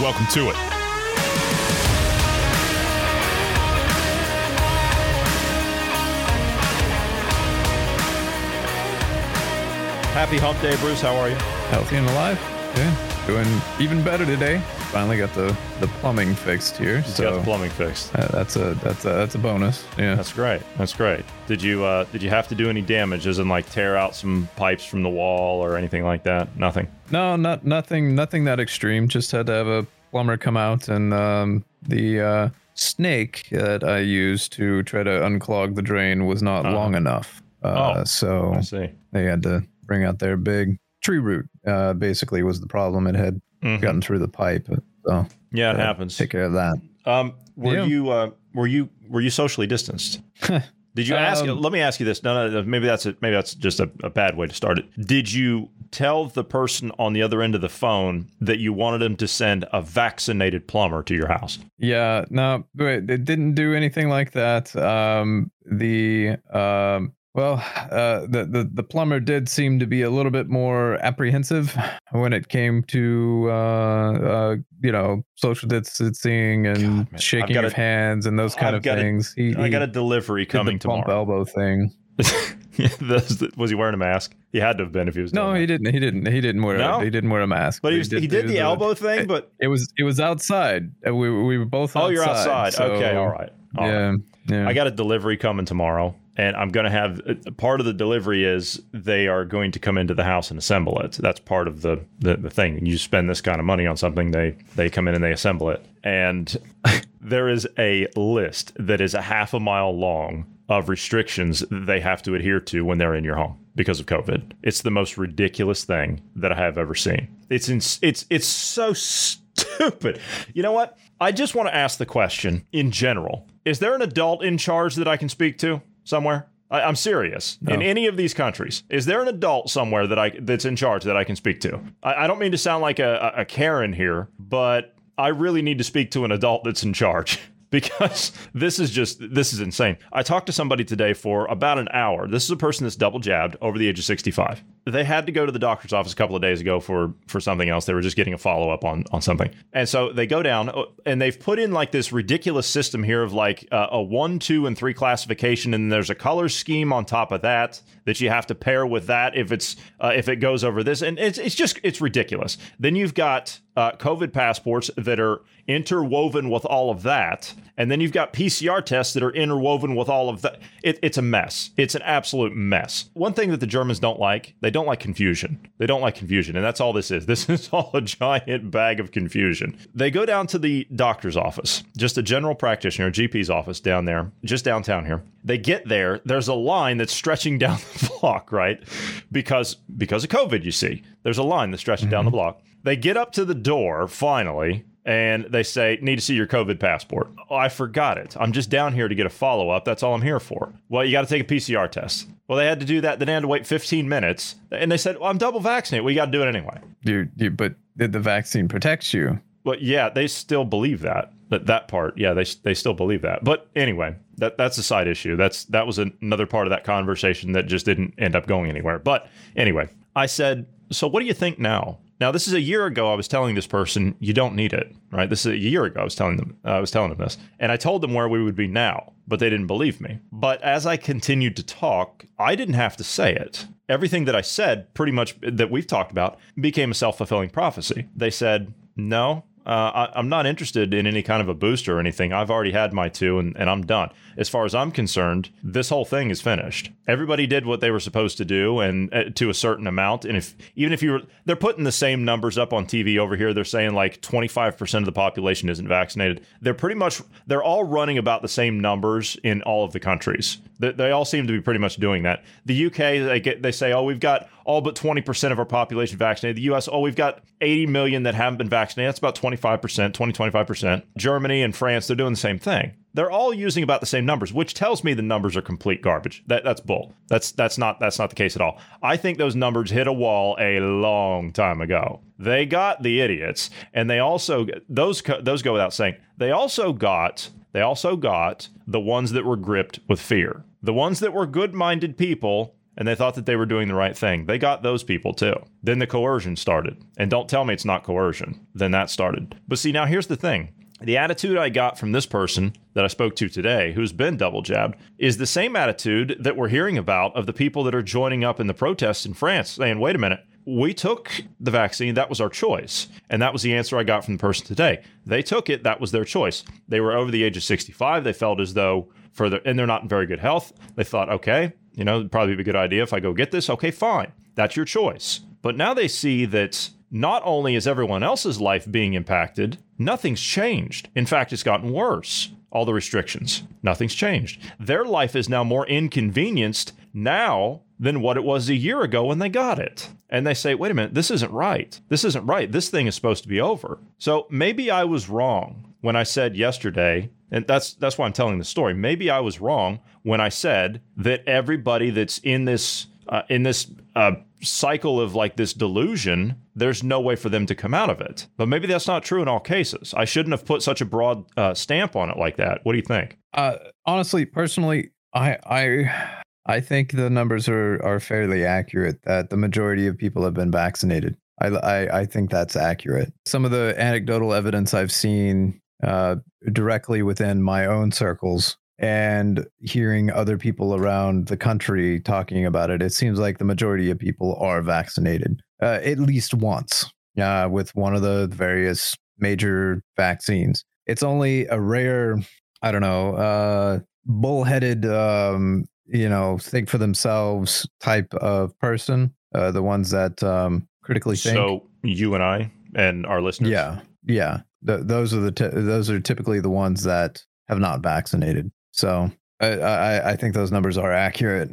Welcome to it. Happy Hump Day, Bruce. How are you? Healthy and alive. Yeah. Doing even better today. Finally got the, the plumbing fixed here. Just so got the plumbing fixed. uh, that's a that's a that's a bonus. Yeah. That's great. That's great. Did you uh, did you have to do any damage, as in like tear out some pipes from the wall or anything like that? Nothing. No, not nothing nothing that extreme. Just had to have a plumber come out and um, the uh, snake that I used to try to unclog the drain was not Uh-huh. long enough. Uh, Oh, so I see. they had to bring out their big tree root. Uh, basically, was the problem. It had Mhm. gotten through the pipe. So Yeah, it happens. Take care of that. Um, were Yeah. you uh, were you were you socially distanced? Did you ask? Um, let me ask you this. No, no, no, maybe that's a, maybe that's just a, a bad way to start it. Did you tell the person on the other end of the phone that you wanted them to send a vaccinated plumber to your house? Yeah, no, wait, it didn't do anything like that. Um, the um, well, uh, the, the the plumber did seem to be a little bit more apprehensive when it came to uh, uh, you know social distancing and God, shaking of a- hands and those kind I've of got a- things. he, I got a delivery did the coming bump tomorrow. elbow thing. Was he wearing a mask? He had to have been if he was. No, he didn't. He didn't. He didn't wear. No? A, he didn't wear a mask. But he, was, he did do the elbow thing. But It was it was outside. Uh, We we were both. oh, you're outside. so- okay, all right. All right. yeah, yeah. I got a delivery coming tomorrow, and I'm going to have uh, part of the delivery is they are going to come into the house and assemble it. That's part of the, the the thing. You spend this kind of money on something, they they come in and they assemble it. And there is a list that is a half a mile long of restrictions they have to adhere to when they're in your home because of COVID. It's the most ridiculous thing that I have ever seen. It's in, it's it's so stupid. You know what? I just want to ask the question in general. Is there an adult in charge that I can speak to somewhere? I, I'm serious. In any of these countries, is there an adult somewhere that I that's in charge that I can speak to? I, I don't mean to sound like a a Karen here, but I really need to speak to an adult that's in charge. Because this is just this is insane. I talked to somebody today for about an hour. This is a person that's double jabbed over the age of 65. They had to go to the doctor's office a couple of days ago for for something else. They were just getting a follow up on on something, and so they go down uh, and they've put in like this ridiculous system here of like uh, a one, two, and three classification, and there's a color scheme on top of that that you have to pair with that if it's uh, if it goes over this, and it's it's just it's ridiculous. Then you've got uh, COVID passports that are interwoven with all of that. And then you've got PCR tests that are interwoven with all of that. It, it's a mess. It's an absolute mess. One thing that the Germans don't like, they don't like confusion. They don't like confusion. And that's all this is. This is all a giant bag of confusion. They go down to the doctor's office, just a general practitioner, GP's office down there, just downtown here. They get there, there's a line that's stretching down the block, right? Because because of COVID, you see. There's a line that's stretching down the mm-hmm. block. They get up to the door finally and they say, Need to see your COVID passport. Oh, I forgot it. I'm just down here to get a follow up. That's all I'm here for. Well, you got to take a PCR test. Well, they had to do that. Then they had to wait 15 minutes. And they said, Well, I'm double vaccinated. We got to do it anyway. You, you, but did the vaccine protect you? But yeah, they still believe that. That that part, yeah, they they still believe that. But anyway, that that's a side issue. That's that was another part of that conversation that just didn't end up going anywhere. But anyway, I said, so what do you think now? Now this is a year ago. I was telling this person you don't need it, right? This is a year ago. I was telling them uh, I was telling them this, and I told them where we would be now, but they didn't believe me. But as I continued to talk, I didn't have to say it. Everything that I said, pretty much that we've talked about, became a self fulfilling prophecy. They said, no, uh, I, am not interested in any kind of a booster or anything. I've already had my two and, and I'm done. As far as I'm concerned, this whole thing is finished. Everybody did what they were supposed to do and uh, to a certain amount. And if even if you were, they're putting the same numbers up on TV over here. They're saying like 25% of the population isn't vaccinated. They're pretty much, they're all running about the same numbers in all of the countries. They, they all seem to be pretty much doing that. The UK, they get, they say, oh, we've got all but 20% of our population vaccinated. The US, oh, we've got 80 million that haven't been vaccinated. That's about 25%, 20, 25%. Germany and France, they're doing the same thing. They're all using about the same numbers, which tells me the numbers are complete garbage. That, that's bull. That's that's not that's not the case at all. I think those numbers hit a wall a long time ago. They got the idiots, and they also those those go without saying. They also got they also got the ones that were gripped with fear. The ones that were good-minded people and they thought that they were doing the right thing. They got those people too. Then the coercion started. And don't tell me it's not coercion. Then that started. But see, now here's the thing the attitude I got from this person that I spoke to today, who's been double jabbed, is the same attitude that we're hearing about of the people that are joining up in the protests in France, saying, wait a minute, we took the vaccine. That was our choice. And that was the answer I got from the person today. They took it. That was their choice. They were over the age of 65. They felt as though, for and they're not in very good health. They thought, okay, you know, probably be a good idea if I go get this. Okay, fine. That's your choice. But now they see that not only is everyone else's life being impacted, nothing's changed. In fact, it's gotten worse. All the restrictions, nothing's changed. Their life is now more inconvenienced now than what it was a year ago when they got it. And they say, wait a minute, this isn't right. This isn't right. This thing is supposed to be over. So maybe I was wrong when I said yesterday and that's that's why I'm telling the story. Maybe I was wrong when I said that everybody that's in this uh, in this uh, cycle of like this delusion, there's no way for them to come out of it. But maybe that's not true in all cases. I shouldn't have put such a broad uh, stamp on it like that. What do you think? Uh, honestly, personally, I I I think the numbers are are fairly accurate. That the majority of people have been vaccinated. I, I, I think that's accurate. Some of the anecdotal evidence I've seen uh, directly within my own circles and hearing other people around the country talking about it, it seems like the majority of people are vaccinated uh, at least once uh, with one of the various major vaccines. It's only a rare, I don't know, uh, bullheaded, um, you know, think for themselves type of person. Uh, the ones that um, critically think. So you and I and our listeners. Yeah, yeah. The, those are the t- those are typically the ones that have not vaccinated. So I, I, I think those numbers are accurate.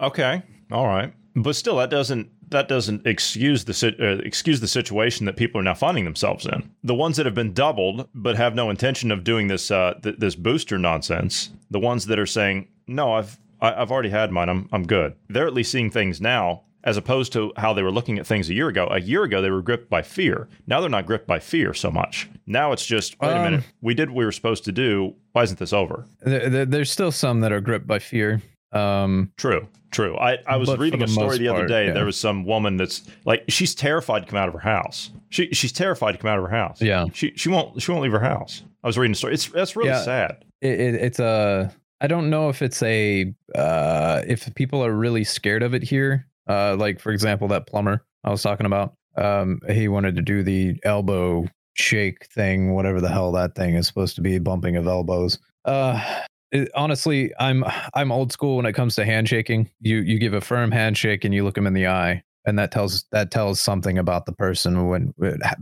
Okay, all right, but still, that doesn't that doesn't excuse the uh, excuse the situation that people are now finding themselves in. The ones that have been doubled but have no intention of doing this uh, th- this booster nonsense. The ones that are saying no, I've I, have i have already had mine. I'm I'm good. They're at least seeing things now as opposed to how they were looking at things a year ago. A year ago, they were gripped by fear. Now they're not gripped by fear so much. Now it's just, wait um, a minute, we did what we were supposed to do. Why isn't this over? There, there's still some that are gripped by fear. Um, true, true. I, I was reading a story the other part, day. Yeah. There was some woman that's like she's terrified to come out of her house. She she's terrified to come out of her house. Yeah. She she won't she won't leave her house. I was reading a story. It's that's really yeah, sad. It, it, it's a I don't know if it's a uh, if people are really scared of it here uh, like for example, that plumber I was talking about. Um, he wanted to do the elbow shake thing, whatever the hell that thing is supposed to be, bumping of elbows. Uh, it, honestly, I'm I'm old school when it comes to handshaking. You you give a firm handshake and you look them in the eye, and that tells that tells something about the person when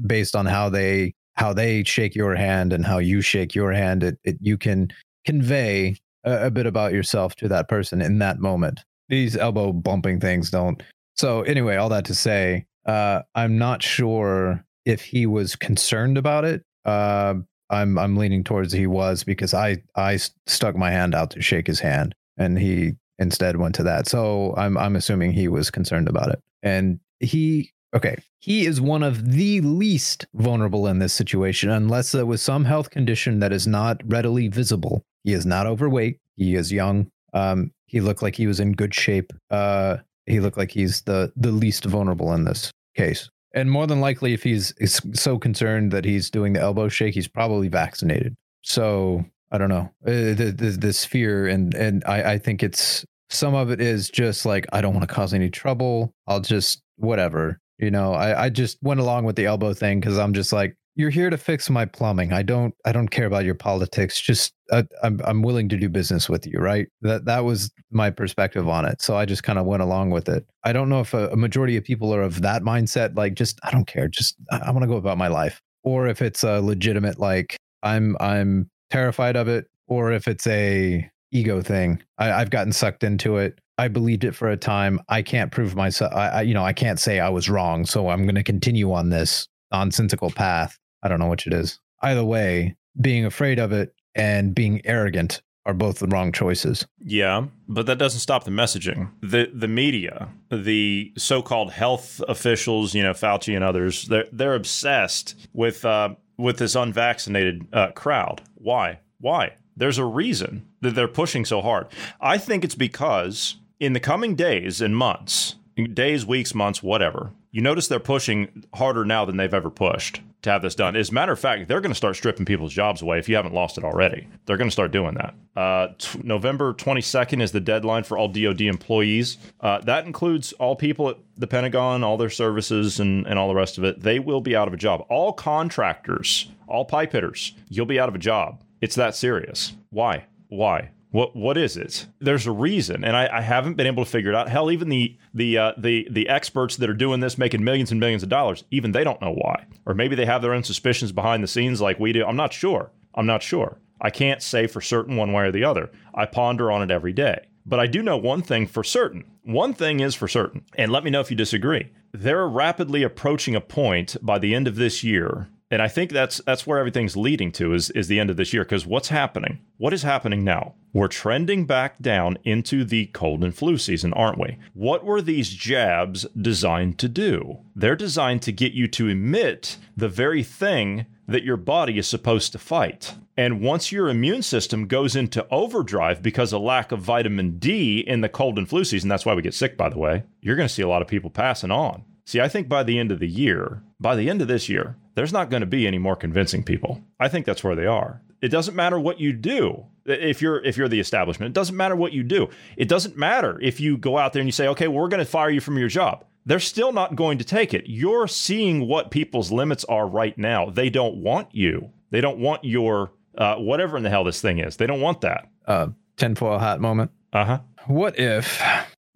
based on how they how they shake your hand and how you shake your hand. It, it you can convey a, a bit about yourself to that person in that moment these elbow bumping things don't. So anyway, all that to say, uh, I'm not sure if he was concerned about it. Uh, I'm I'm leaning towards he was because I I stuck my hand out to shake his hand and he instead went to that. So I'm I'm assuming he was concerned about it. And he okay, he is one of the least vulnerable in this situation unless there was some health condition that is not readily visible. He is not overweight, he is young. Um, he looked like he was in good shape. Uh, he looked like he's the the least vulnerable in this case. And more than likely, if he's so concerned that he's doing the elbow shake, he's probably vaccinated. So I don't know uh, this, this fear, and and I, I think it's some of it is just like I don't want to cause any trouble. I'll just whatever. You know, I, I just went along with the elbow thing because I'm just like you're here to fix my plumbing. I don't I don't care about your politics. Just uh, I'm I'm willing to do business with you, right? That that was my perspective on it. So I just kind of went along with it. I don't know if a, a, majority of people are of that mindset, like just I don't care, just I, I want to go about my life, or if it's a legitimate like I'm I'm terrified of it, or if it's a ego thing. I, I've gotten sucked into it. I believed it for a time. I can't prove myself. I, I you know I can't say I was wrong, so I'm going to continue on this nonsensical path. I don't know which it is. Either way, being afraid of it and being arrogant are both the wrong choices. Yeah, but that doesn't stop the messaging. The the media, the so-called health officials, you know, Fauci and others, they're they're obsessed with uh, with this unvaccinated uh, crowd. Why? Why? There's a reason that they're pushing so hard. I think it's because in the coming days and months, days, weeks, months, whatever, you notice they're pushing harder now than they've ever pushed to have this done. As a matter of fact, they're going to start stripping people's jobs away if you haven't lost it already. They're going to start doing that. Uh, t- November 22nd is the deadline for all DoD employees. Uh, that includes all people at the Pentagon, all their services, and, and all the rest of it. They will be out of a job. All contractors, all pipe hitters, you'll be out of a job. It's that serious. Why? Why? What what is it? There's a reason, and I, I haven't been able to figure it out. Hell, even the the uh, the the experts that are doing this, making millions and millions of dollars, even they don't know why. Or maybe they have their own suspicions behind the scenes, like we do. I'm not sure. I'm not sure. I can't say for certain one way or the other. I ponder on it every day. But I do know one thing for certain. One thing is for certain, and let me know if you disagree. They're rapidly approaching a point by the end of this year and I think that's that's where everything's leading to is is the end of this year because what's happening? What is happening now? We're trending back down into the cold and flu season, aren't we? What were these jabs designed to do? They're designed to get you to emit the very thing that your body is supposed to fight. And once your immune system goes into overdrive because of lack of vitamin D in the cold and flu season, that's why we get sick, by the way, you're going to see a lot of people passing on. See, I think by the end of the year, by the end of this year, there's not going to be any more convincing people. I think that's where they are. It doesn't matter what you do. If you're if you're the establishment, it doesn't matter what you do. It doesn't matter if you go out there and you say, "Okay, well, we're going to fire you from your job." They're still not going to take it. You're seeing what people's limits are right now. They don't want you. They don't want your uh, whatever in the hell this thing is. They don't want that. Uh, tinfoil hat moment. Uh huh. What if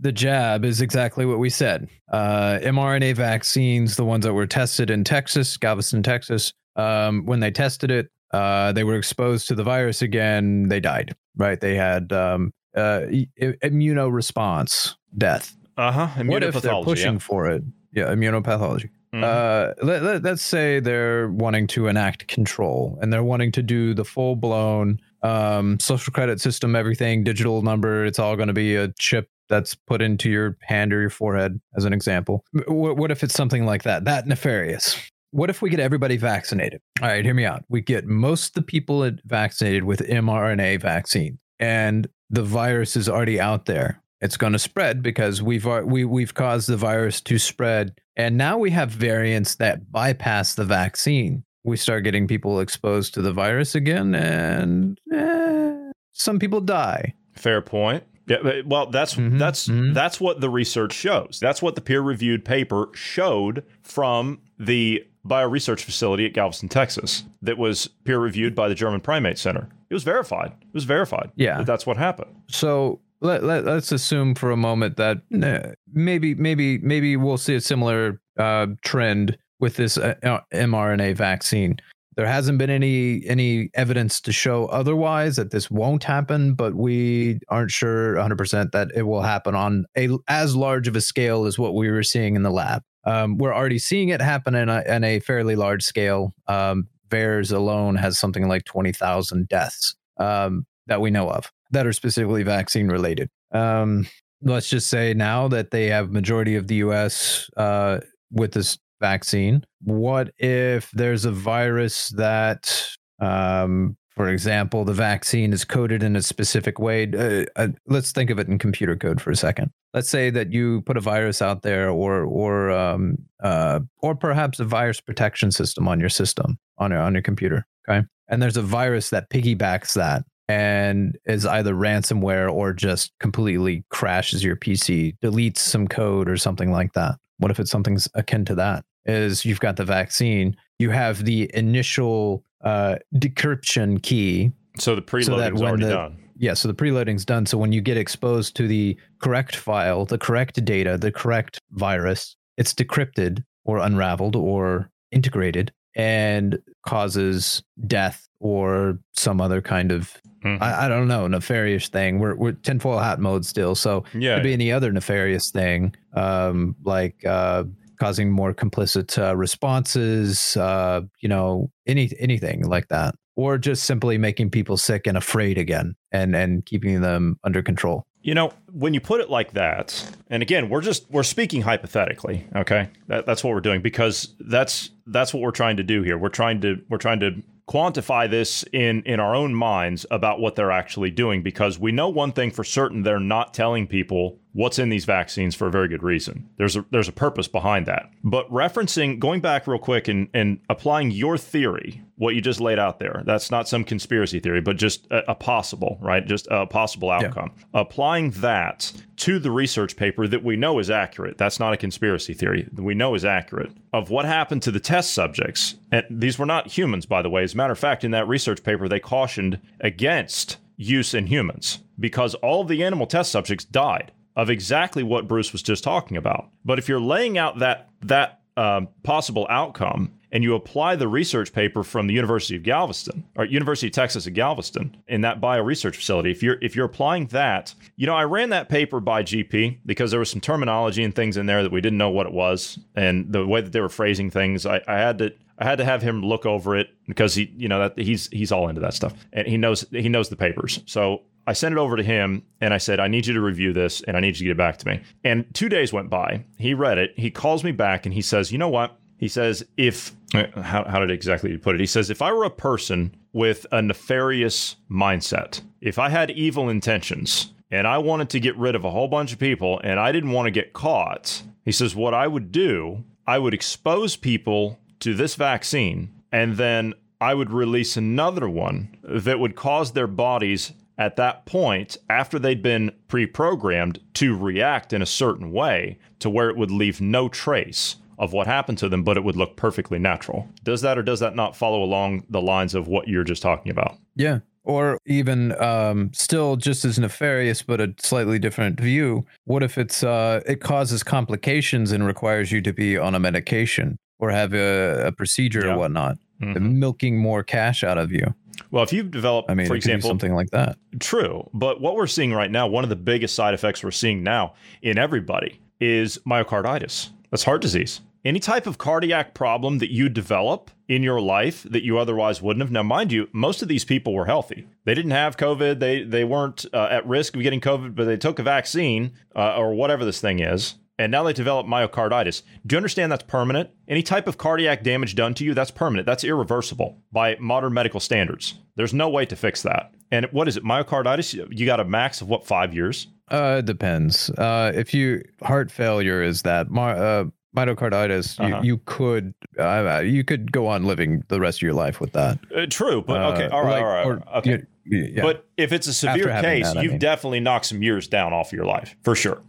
the jab is exactly what we said. Uh, mRNA vaccines, the ones that were tested in Texas, Galveston, Texas, um, when they tested it, uh, they were exposed to the virus again. They died. Right? They had um, uh, immunoresponse, death. Uh huh. What if they're pushing yeah. for it? Yeah, immunopathology. Mm-hmm. Uh, let, let, let's say they're wanting to enact control and they're wanting to do the full blown um, social credit system, everything digital number. It's all going to be a chip that's put into your hand or your forehead, as an example. What, what if it's something like that? That nefarious. What if we get everybody vaccinated? All right, hear me out. We get most of the people vaccinated with mRNA vaccine, and the virus is already out there. It's going to spread because we've we we've caused the virus to spread, and now we have variants that bypass the vaccine. We start getting people exposed to the virus again, and eh, some people die. Fair point. Yeah, well, that's mm-hmm, that's mm-hmm. that's what the research shows. That's what the peer-reviewed paper showed from the bioresearch facility at Galveston, Texas, that was peer-reviewed by the German Primate Center. It was verified. It was verified. Yeah, that that's what happened. So let, let us assume for a moment that uh, maybe maybe maybe we'll see a similar uh, trend with this uh, mRNA vaccine. There hasn't been any any evidence to show otherwise that this won't happen, but we aren't sure 100% that it will happen on a as large of a scale as what we were seeing in the lab. Um, we're already seeing it happen in a, in a fairly large scale. Um, alone has something like 20,000 deaths um, that we know of that are specifically vaccine related. Um, let's just say now that they have majority of the U.S. Uh, with this vaccine. What if there's a virus that, um, for example, the vaccine is coded in a specific way? Uh, uh, let's think of it in computer code for a second. Let's say that you put a virus out there, or or um, uh, or perhaps a virus protection system on your system on your on your computer. Okay, and there's a virus that piggybacks that and is either ransomware or just completely crashes your PC, deletes some code or something like that. What if it's something akin to that? Is you've got the vaccine, you have the initial uh, decryption key. So the preloading's So that when already the- done. Yeah, so the preloading's done. So when you get exposed to the correct file, the correct data, the correct virus, it's decrypted or unraveled or integrated and causes death or some other kind of Mhm. I, I don't know nefarious thing. We're we're tinfoil hat mode still, so yeah. could be any other nefarious thing, um, like uh, causing more complicit uh, responses, uh, you know, any anything like that, or just simply making people sick and afraid again, and and keeping them under control. You know, when you put it like that, and again, we're just we're speaking hypothetically, okay? That, that's what we're doing because that's that's what we're trying to do here. We're trying to we're trying to quantify this in in our own minds about what they're actually doing because we know one thing for certain they're not telling people what's in these vaccines for a very good reason. There's a there's a purpose behind that. But referencing going back real quick and and applying your theory, what you just laid out there. That's not some conspiracy theory, but just a, a possible, right? Just a possible outcome. Applying that to the research paper that we know is accurate. That's not a conspiracy theory. That we know is accurate of what happened to the test subjects. And these were not humans, by the way. As a matter of fact, in that research paper, they cautioned against use in humans because all of the animal test subjects died of exactly what Bruce was just talking about. But if you're laying out that that um, possible outcome and you apply the research paper from the University of Galveston or University of Texas at Galveston in that bio research facility, if you're if you're applying that, you know, I ran that paper by GP because there was some terminology and things in there that we didn't know what it was, and the way that they were phrasing things, I, I had to I had to have him look over it because he, you know, that he's he's all into that stuff and he knows he knows the papers. So I sent it over to him and I said, I need you to review this and I need you to get it back to me. And two days went by. He read it. He calls me back and he says, You know what? He says, If, how, how did exactly put it? He says, If I were a person with a nefarious mindset, if I had evil intentions and I wanted to get rid of a whole bunch of people and I didn't want to get caught, he says, What I would do, I would expose people to this vaccine and then I would release another one that would cause their bodies at that point, after they'd been pre programmed, to react in a certain way to where it would leave no trace of what happened to them, but it would look perfectly natural. Does that or does that not follow along the lines of what you're just talking about? Yeah. Or even um, still just as nefarious, but a slightly different view. What if it's uh, it causes complications and requires you to be on a medication or have a, a procedure Yeah. or whatnot, Mhm. milking more cash out of you? Well, if you've developed, I mean, for it could be example, something like that. True. But what we're seeing right now, one of the biggest side effects we're seeing now in everybody is myocarditis. That's heart disease. Any type of cardiac problem that you develop in your life that you otherwise wouldn't have. Now, mind you, most of these people were healthy. They didn't have COVID. They they weren't uh, at risk of getting COVID, but they took a vaccine uh, or whatever this thing is, and now they develop myocarditis. Do you understand that's permanent? Any type of cardiac damage done to you, that's permanent. That's irreversible by modern medical standards. There's no way to fix that. And what is it? Myocarditis? You got a max of what, five years? Uh, it depends. Uh, if you heart failure is that uh, myocarditis, Uh-huh. you, you could uh, you could go on living the rest of your life with that. Uh, true, but Uh, okay, all right, like- all right, or- okay. yeah, But if it's a severe case, that, you've mean. definitely knocked some years down off your life for sure.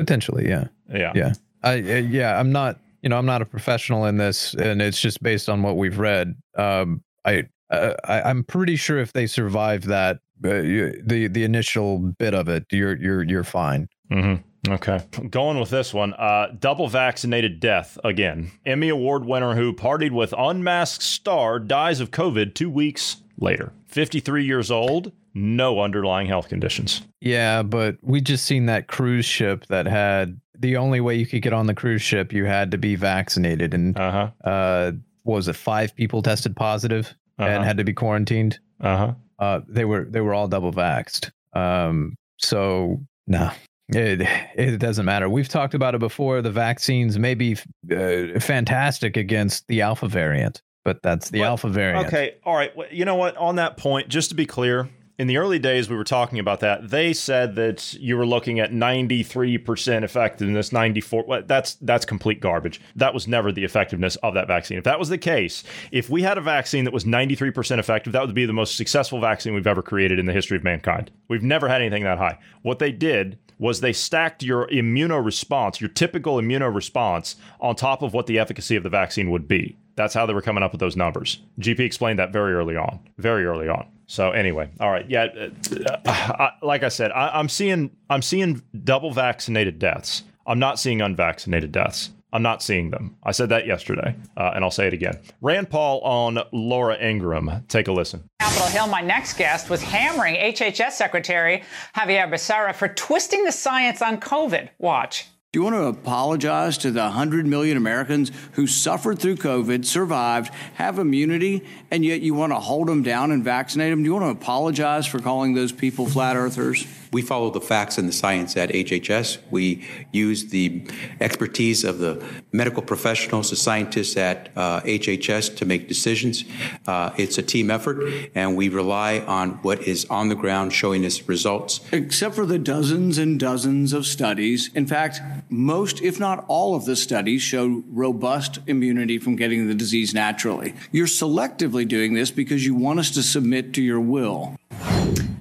Potentially, yeah. Yeah. Yeah. I uh, yeah, I'm not, you know, I'm not a professional in this and it's just based on what we've read. Um I uh, I I'm pretty sure if they survive that uh, you- the the initial bit of it, you're you're you're fine. Mm-hmm. Okay. Going with this one. Uh, double vaccinated death again. Emmy Award winner who partied with unmasked star dies of COVID two weeks later. 53 years old, no underlying health conditions. Yeah, but we just seen that cruise ship that had the only way you could get on the cruise ship, you had to be vaccinated and Uh huh. uh what was it five people tested positive and Uh-huh. had to be quarantined. Uh huh. uh, they were they were all double vaxxed. Um, so no, it it doesn't matter. We've talked about it before. The vaccines may be uh, fantastic against the alpha variant, but that's the Well, alpha variant. Okay. All right. Well, You know what? On that point, just to be clear, in the early days we were talking about that. They said that you were looking at 93% effectiveness, 94. Well, that's that's complete garbage. That was never the effectiveness of that vaccine. If that was the case, if we had a vaccine that was 93% effective, that would be the most successful vaccine we've ever created in the history of mankind. We've never had anything that high. What they did was they stacked your immunoresponse, your typical immunoresponse, on top of what the efficacy of the vaccine would be. That's how they were coming up with those numbers. GP explained that very early on, very early on. So anyway, all right, yeah. Uh, I, like I said, I, I'm seeing I'm seeing double vaccinated deaths. I'm not seeing unvaccinated deaths. I'm not seeing them. I said that yesterday, uh, and I'll say it again. Rand Paul on Laura Ingraham. Take a listen. Capitol Hill, my next guest was hammering HHS Secretary Xavier Becerra for twisting the science on COVID. Watch. Do you want to apologize to the 100 million Americans who suffered through COVID, survived, have immunity, and yet you want to hold them down and vaccinate them? Do you want to apologize for calling those people flat earthers? We follow the facts and the science at HHS. We use the expertise of the medical professionals, the scientists at uh, HHS to make decisions. Uh, it's a team effort, and we rely on what is on the ground showing us results. Except for the dozens and dozens of studies. In fact, most, if not all, of the studies show robust immunity from getting the disease naturally. You're selectively doing this because you want us to submit to your will.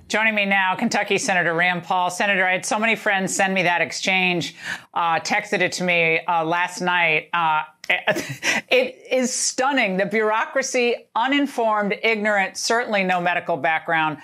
Joining me now, Kentucky Senator Rand Paul. Senator, I had so many friends send me that exchange, uh, texted it to me uh, last night. Uh, it is stunning. The bureaucracy, uninformed, ignorant, certainly no medical background.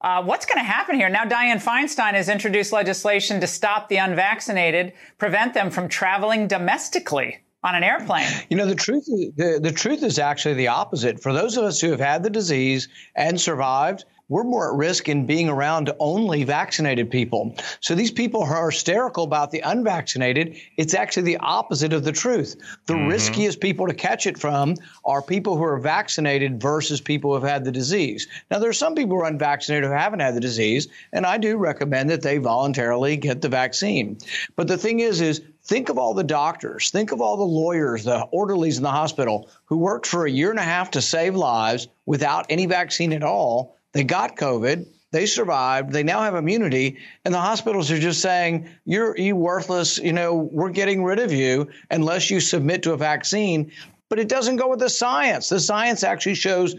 Uh, what's going to happen here? Now, Dianne Feinstein has introduced legislation to stop the unvaccinated, prevent them from traveling domestically on an airplane. You know, the truth the, the truth is actually the opposite. For those of us who have had the disease and survived, we're more at risk in being around only vaccinated people. So these people are hysterical about the unvaccinated. It's actually the opposite of the truth. The mm-hmm. riskiest people to catch it from are people who are vaccinated versus people who have had the disease. Now, there are some people who are unvaccinated who haven't had the disease, and I do recommend that they voluntarily get the vaccine. But the thing is, is think of all the doctors, think of all the lawyers, the orderlies in the hospital who worked for a year and a half to save lives without any vaccine at all they got COVID. They survived. They now have immunity, and the hospitals are just saying, "You're you worthless. You know, we're getting rid of you unless you submit to a vaccine." But it doesn't go with the science. The science actually shows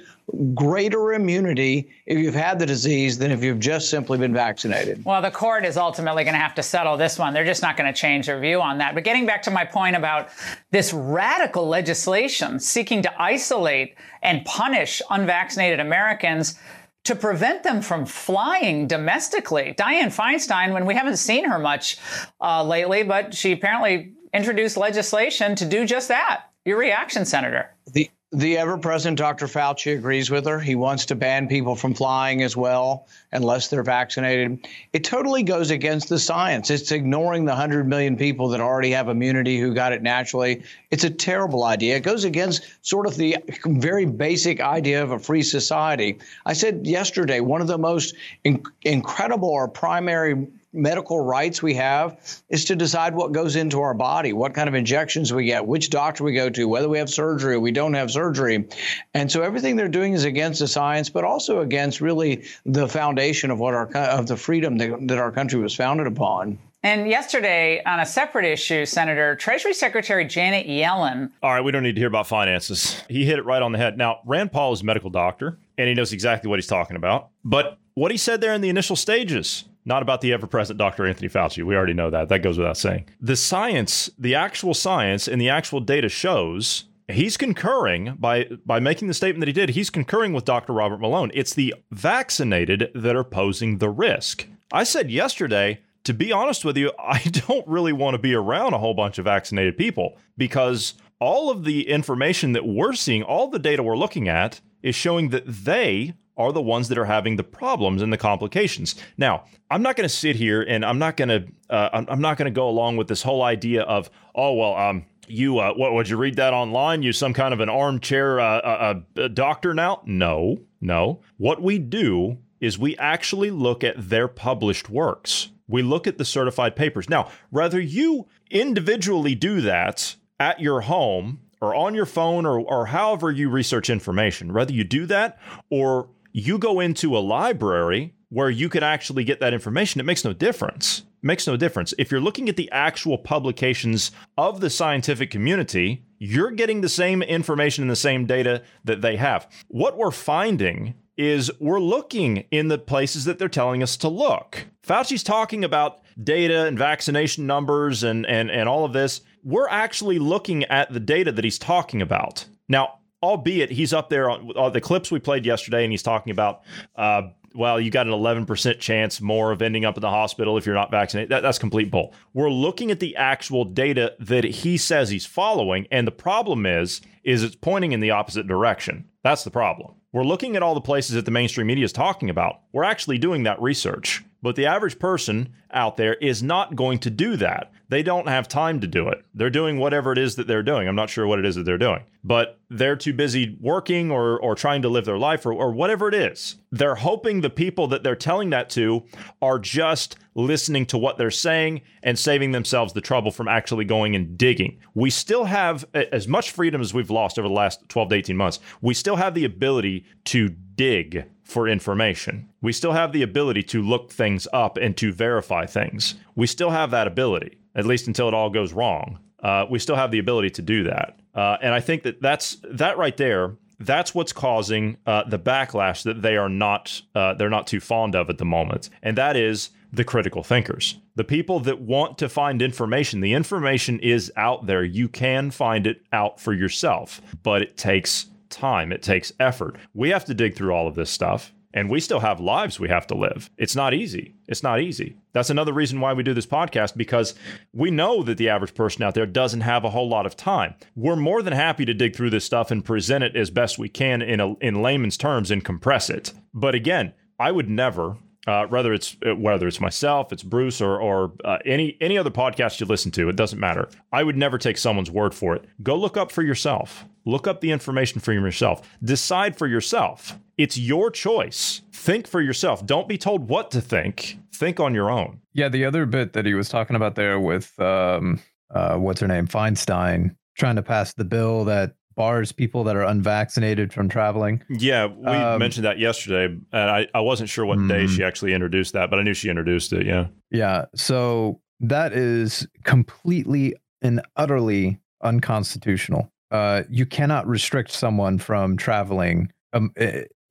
greater immunity if you've had the disease than if you've just simply been vaccinated. Well, the court is ultimately going to have to settle this one. They're just not going to change their view on that. But getting back to my point about this radical legislation seeking to isolate and punish unvaccinated Americans to prevent them from flying domestically. Dianne Feinstein, when we haven't seen her much uh, lately, but she apparently introduced legislation to do just that. Your reaction, Senator? The the ever present Dr. Fauci agrees with her. He wants to ban people from flying as well, unless they're vaccinated. It totally goes against the science. It's ignoring the 100 million people that already have immunity who got it naturally. It's a terrible idea. It goes against sort of the very basic idea of a free society. I said yesterday, one of the most in- incredible or primary medical rights we have is to decide what goes into our body, what kind of injections we get, which doctor we go to, whether we have surgery or we don't have surgery. And so everything they're doing is against the science, but also against really the foundation of what our of the freedom that, that our country was founded upon. And yesterday, on a separate issue, Senator Treasury Secretary Janet Yellen. All right, we don't need to hear about finances. He hit it right on the head. Now, Rand Paul is a medical doctor, and he knows exactly what he's talking about. But what he said there in the initial stages not about the ever present Dr. Anthony Fauci. We already know that. That goes without saying. The science, the actual science and the actual data shows he's concurring by by making the statement that he did. He's concurring with Dr. Robert Malone. It's the vaccinated that are posing the risk. I said yesterday, to be honest with you, I don't really want to be around a whole bunch of vaccinated people because all of the information that we're seeing, all the data we're looking at is showing that they are the ones that are having the problems and the complications. Now, I'm not going to sit here and I'm not going to uh, I'm not going to go along with this whole idea of oh well um you uh, what would you read that online? You some kind of an armchair uh, uh, uh, doctor now? No, no. What we do is we actually look at their published works. We look at the certified papers. Now, whether you individually do that at your home or on your phone or, or however you research information, whether you do that or you go into a library where you could actually get that information, it makes no difference. It makes no difference. If you're looking at the actual publications of the scientific community, you're getting the same information and the same data that they have. What we're finding is we're looking in the places that they're telling us to look. Fauci's talking about data and vaccination numbers and, and, and all of this. We're actually looking at the data that he's talking about. Now, albeit he's up there on all the clips we played yesterday, and he's talking about, uh, well, you got an 11% chance more of ending up in the hospital if you're not vaccinated. That, that's complete bull. We're looking at the actual data that he says he's following, and the problem is, is it's pointing in the opposite direction. That's the problem. We're looking at all the places that the mainstream media is talking about. We're actually doing that research. But the average person out there is not going to do that. They don't have time to do it. They're doing whatever it is that they're doing. I'm not sure what it is that they're doing, but they're too busy working or, or trying to live their life or, or whatever it is. They're hoping the people that they're telling that to are just listening to what they're saying and saving themselves the trouble from actually going and digging. We still have as much freedom as we've lost over the last 12 to 18 months. We still have the ability to dig for information. We still have the ability to look things up and to verify things. We still have that ability, at least until it all goes wrong. Uh, we still have the ability to do that. Uh, and I think that that's that right there. That's what's causing uh, the backlash that they are not uh, they're not too fond of at the moment, and that is the critical thinkers, the people that want to find information. The information is out there. You can find it out for yourself, but it takes time, it takes effort. We have to dig through all of this stuff. And we still have lives we have to live. It's not easy. It's not easy. That's another reason why we do this podcast because we know that the average person out there doesn't have a whole lot of time. We're more than happy to dig through this stuff and present it as best we can in a, in layman's terms and compress it. But again, I would never uh, whether it's uh, whether it's myself, it's Bruce, or or uh, any any other podcast you listen to, it doesn't matter. I would never take someone's word for it. Go look up for yourself. Look up the information for yourself. Decide for yourself. It's your choice. Think for yourself. Don't be told what to think. Think on your own. Yeah, the other bit that he was talking about there with um, uh, what's her name, Feinstein, trying to pass the bill that bars people that are unvaccinated from traveling. Yeah, we um, mentioned that yesterday, and I, I wasn't sure what mm-hmm. day she actually introduced that, but I knew she introduced it. Yeah. Yeah. So that is completely and utterly unconstitutional. Uh, you cannot restrict someone from traveling um,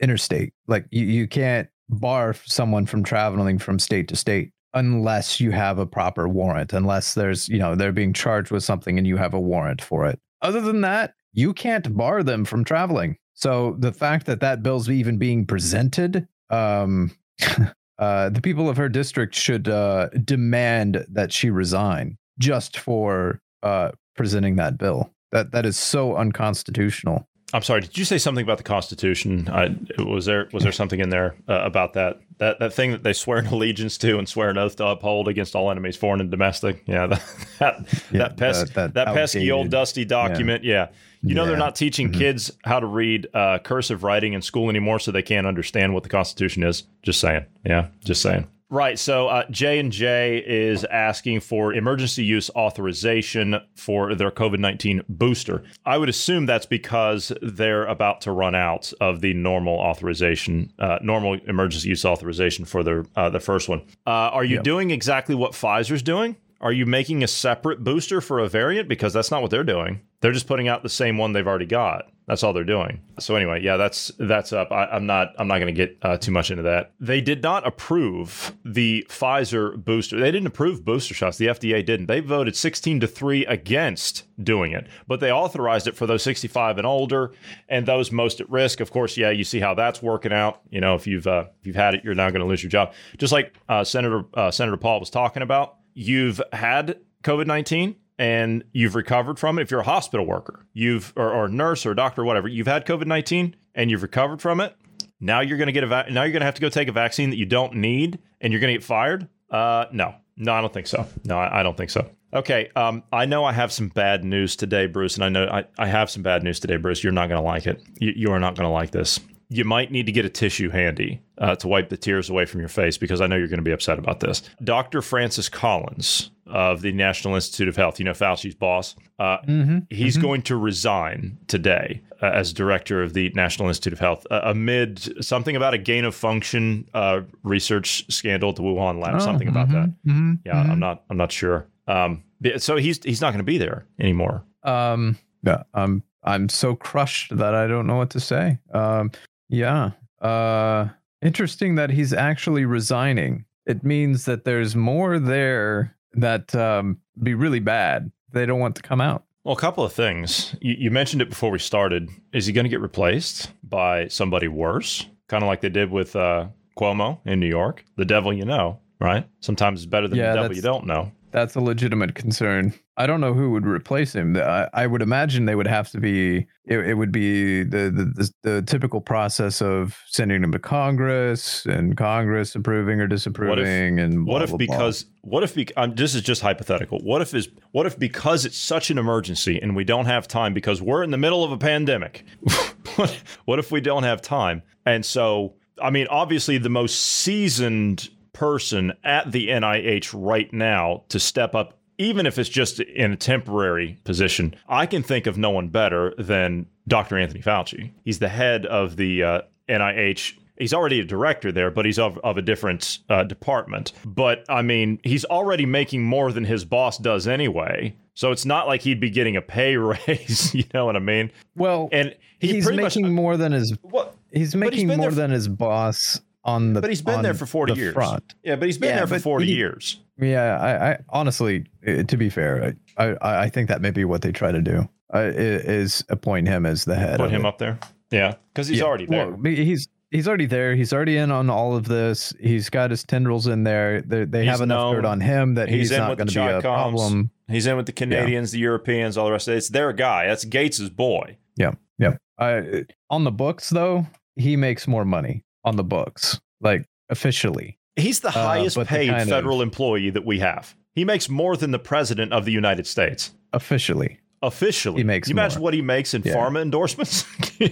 interstate. Like you, you can't bar someone from traveling from state to state unless you have a proper warrant, unless there's, you know, they're being charged with something and you have a warrant for it. Other than that, you can't bar them from traveling. So the fact that that bill's even being presented, um, uh, the people of her district should uh, demand that she resign just for uh, presenting that bill. That that is so unconstitutional. I'm sorry. Did you say something about the Constitution? I, was there was there something in there uh, about that that that thing that they swear an allegiance to and swear an oath to uphold against all enemies, foreign and domestic? Yeah, that that, yeah, that, pes- that, that, that pesky old dusty document. Yeah. yeah. You know, yeah. they're not teaching mm-hmm. kids how to read uh, cursive writing in school anymore, so they can't understand what the Constitution is. Just saying. Yeah, just saying. Right. So uh, J and J is asking for emergency use authorization for their COVID nineteen booster. I would assume that's because they're about to run out of the normal authorization, uh, normal emergency use authorization for their uh, the first one. Uh, are you yep. doing exactly what Pfizer's doing? Are you making a separate booster for a variant? Because that's not what they're doing. They're just putting out the same one they've already got. That's all they're doing. So anyway, yeah, that's that's up. I, am not I'm not going to get uh, too much into that. They did not approve the Pfizer booster. They didn't approve booster shots. The FDA didn't. They voted 16 to three against doing it, but they authorized it for those 65 and older and those most at risk. Of course, yeah, you see how that's working out. You know, if you've uh, if you've had it, you're now going to lose your job. Just like uh, Senator uh, Senator Paul was talking about you've had COVID 19 and you've recovered from it, if you're a hospital worker, you've or, or nurse or doctor or whatever, you've had COVID 19 and you've recovered from it. Now you're going to get a va- now you're going to have to go take a vaccine that you don't need and you're going to get fired. Uh, no, no, I don't think so. No, I, I don't think so. Okay, um, I know I have some bad news today, Bruce, and I know I, I have some bad news today, Bruce. You're not going to like it. You, you are not going to like this you might need to get a tissue handy uh, to wipe the tears away from your face because I know you're going to be upset about this. Dr. Francis Collins of the National Institute of Health, you know, Fauci's boss, uh, mm-hmm. he's mm-hmm. going to resign today uh, as director of the National Institute of Health uh, amid something about a gain of function uh, research scandal at the Wuhan lab, oh, something about mm-hmm, that. Mm-hmm, yeah, I'm mm-hmm. not, I'm not sure. Um, so he's he's not going to be there anymore. Um, yeah, I'm I'm so crushed that I don't know what to say. Um, yeah. Uh, interesting that he's actually resigning. It means that there's more there that um, be really bad. They don't want to come out. Well, a couple of things. You, you mentioned it before we started. Is he going to get replaced by somebody worse? Kind of like they did with uh, Cuomo in New York. The devil you know, right? Sometimes it's better than Yeah, the devil you don't know. That's a legitimate concern. I don't know who would replace him. I, I would imagine they would have to be. It, it would be the, the the the typical process of sending him to Congress and Congress approving or disapproving. and blah, What if blah, blah. because what if be, um, this is just hypothetical? What if is what if because it's such an emergency and we don't have time because we're in the middle of a pandemic? what, what if we don't have time? And so, I mean, obviously, the most seasoned person at the NIH right now to step up, even if it's just in a temporary position, I can think of no one better than Dr. Anthony Fauci. He's the head of the uh, NIH he's already a director there, but he's of, of a different uh, department. But I mean, he's already making more than his boss does anyway. So it's not like he'd be getting a pay raise. You know what I mean? well, And he he's making much more than his what. he's making more for- than his boss on the. But he's been there for forty the years. Front. Yeah, but he's been Yeah, there for forty he- years. Yeah, I, I honestly, uh, to be fair, I, I, I think that may be what they try to do. Uh, is appoint him as the head. Put him it. up there. Yeah, because he's Yeah, already there. Well, he's he's already there. He's already in on all of this. He's got his tendrils in there. They, they He's have enough known. dirt on him that He's he's, not going to be a problem. he's in with the Canadians, the Europeans, all the rest of it. It's their guy. That's Gates's boy. Yeah, yeah. I, on the books though, he makes more money on the books, like officially. He's the highest but the paid of- federal employee that we have. He makes more than the president of the United States. Officially, Officially, He makes You imagine more. what he makes in Yeah. pharma endorsements?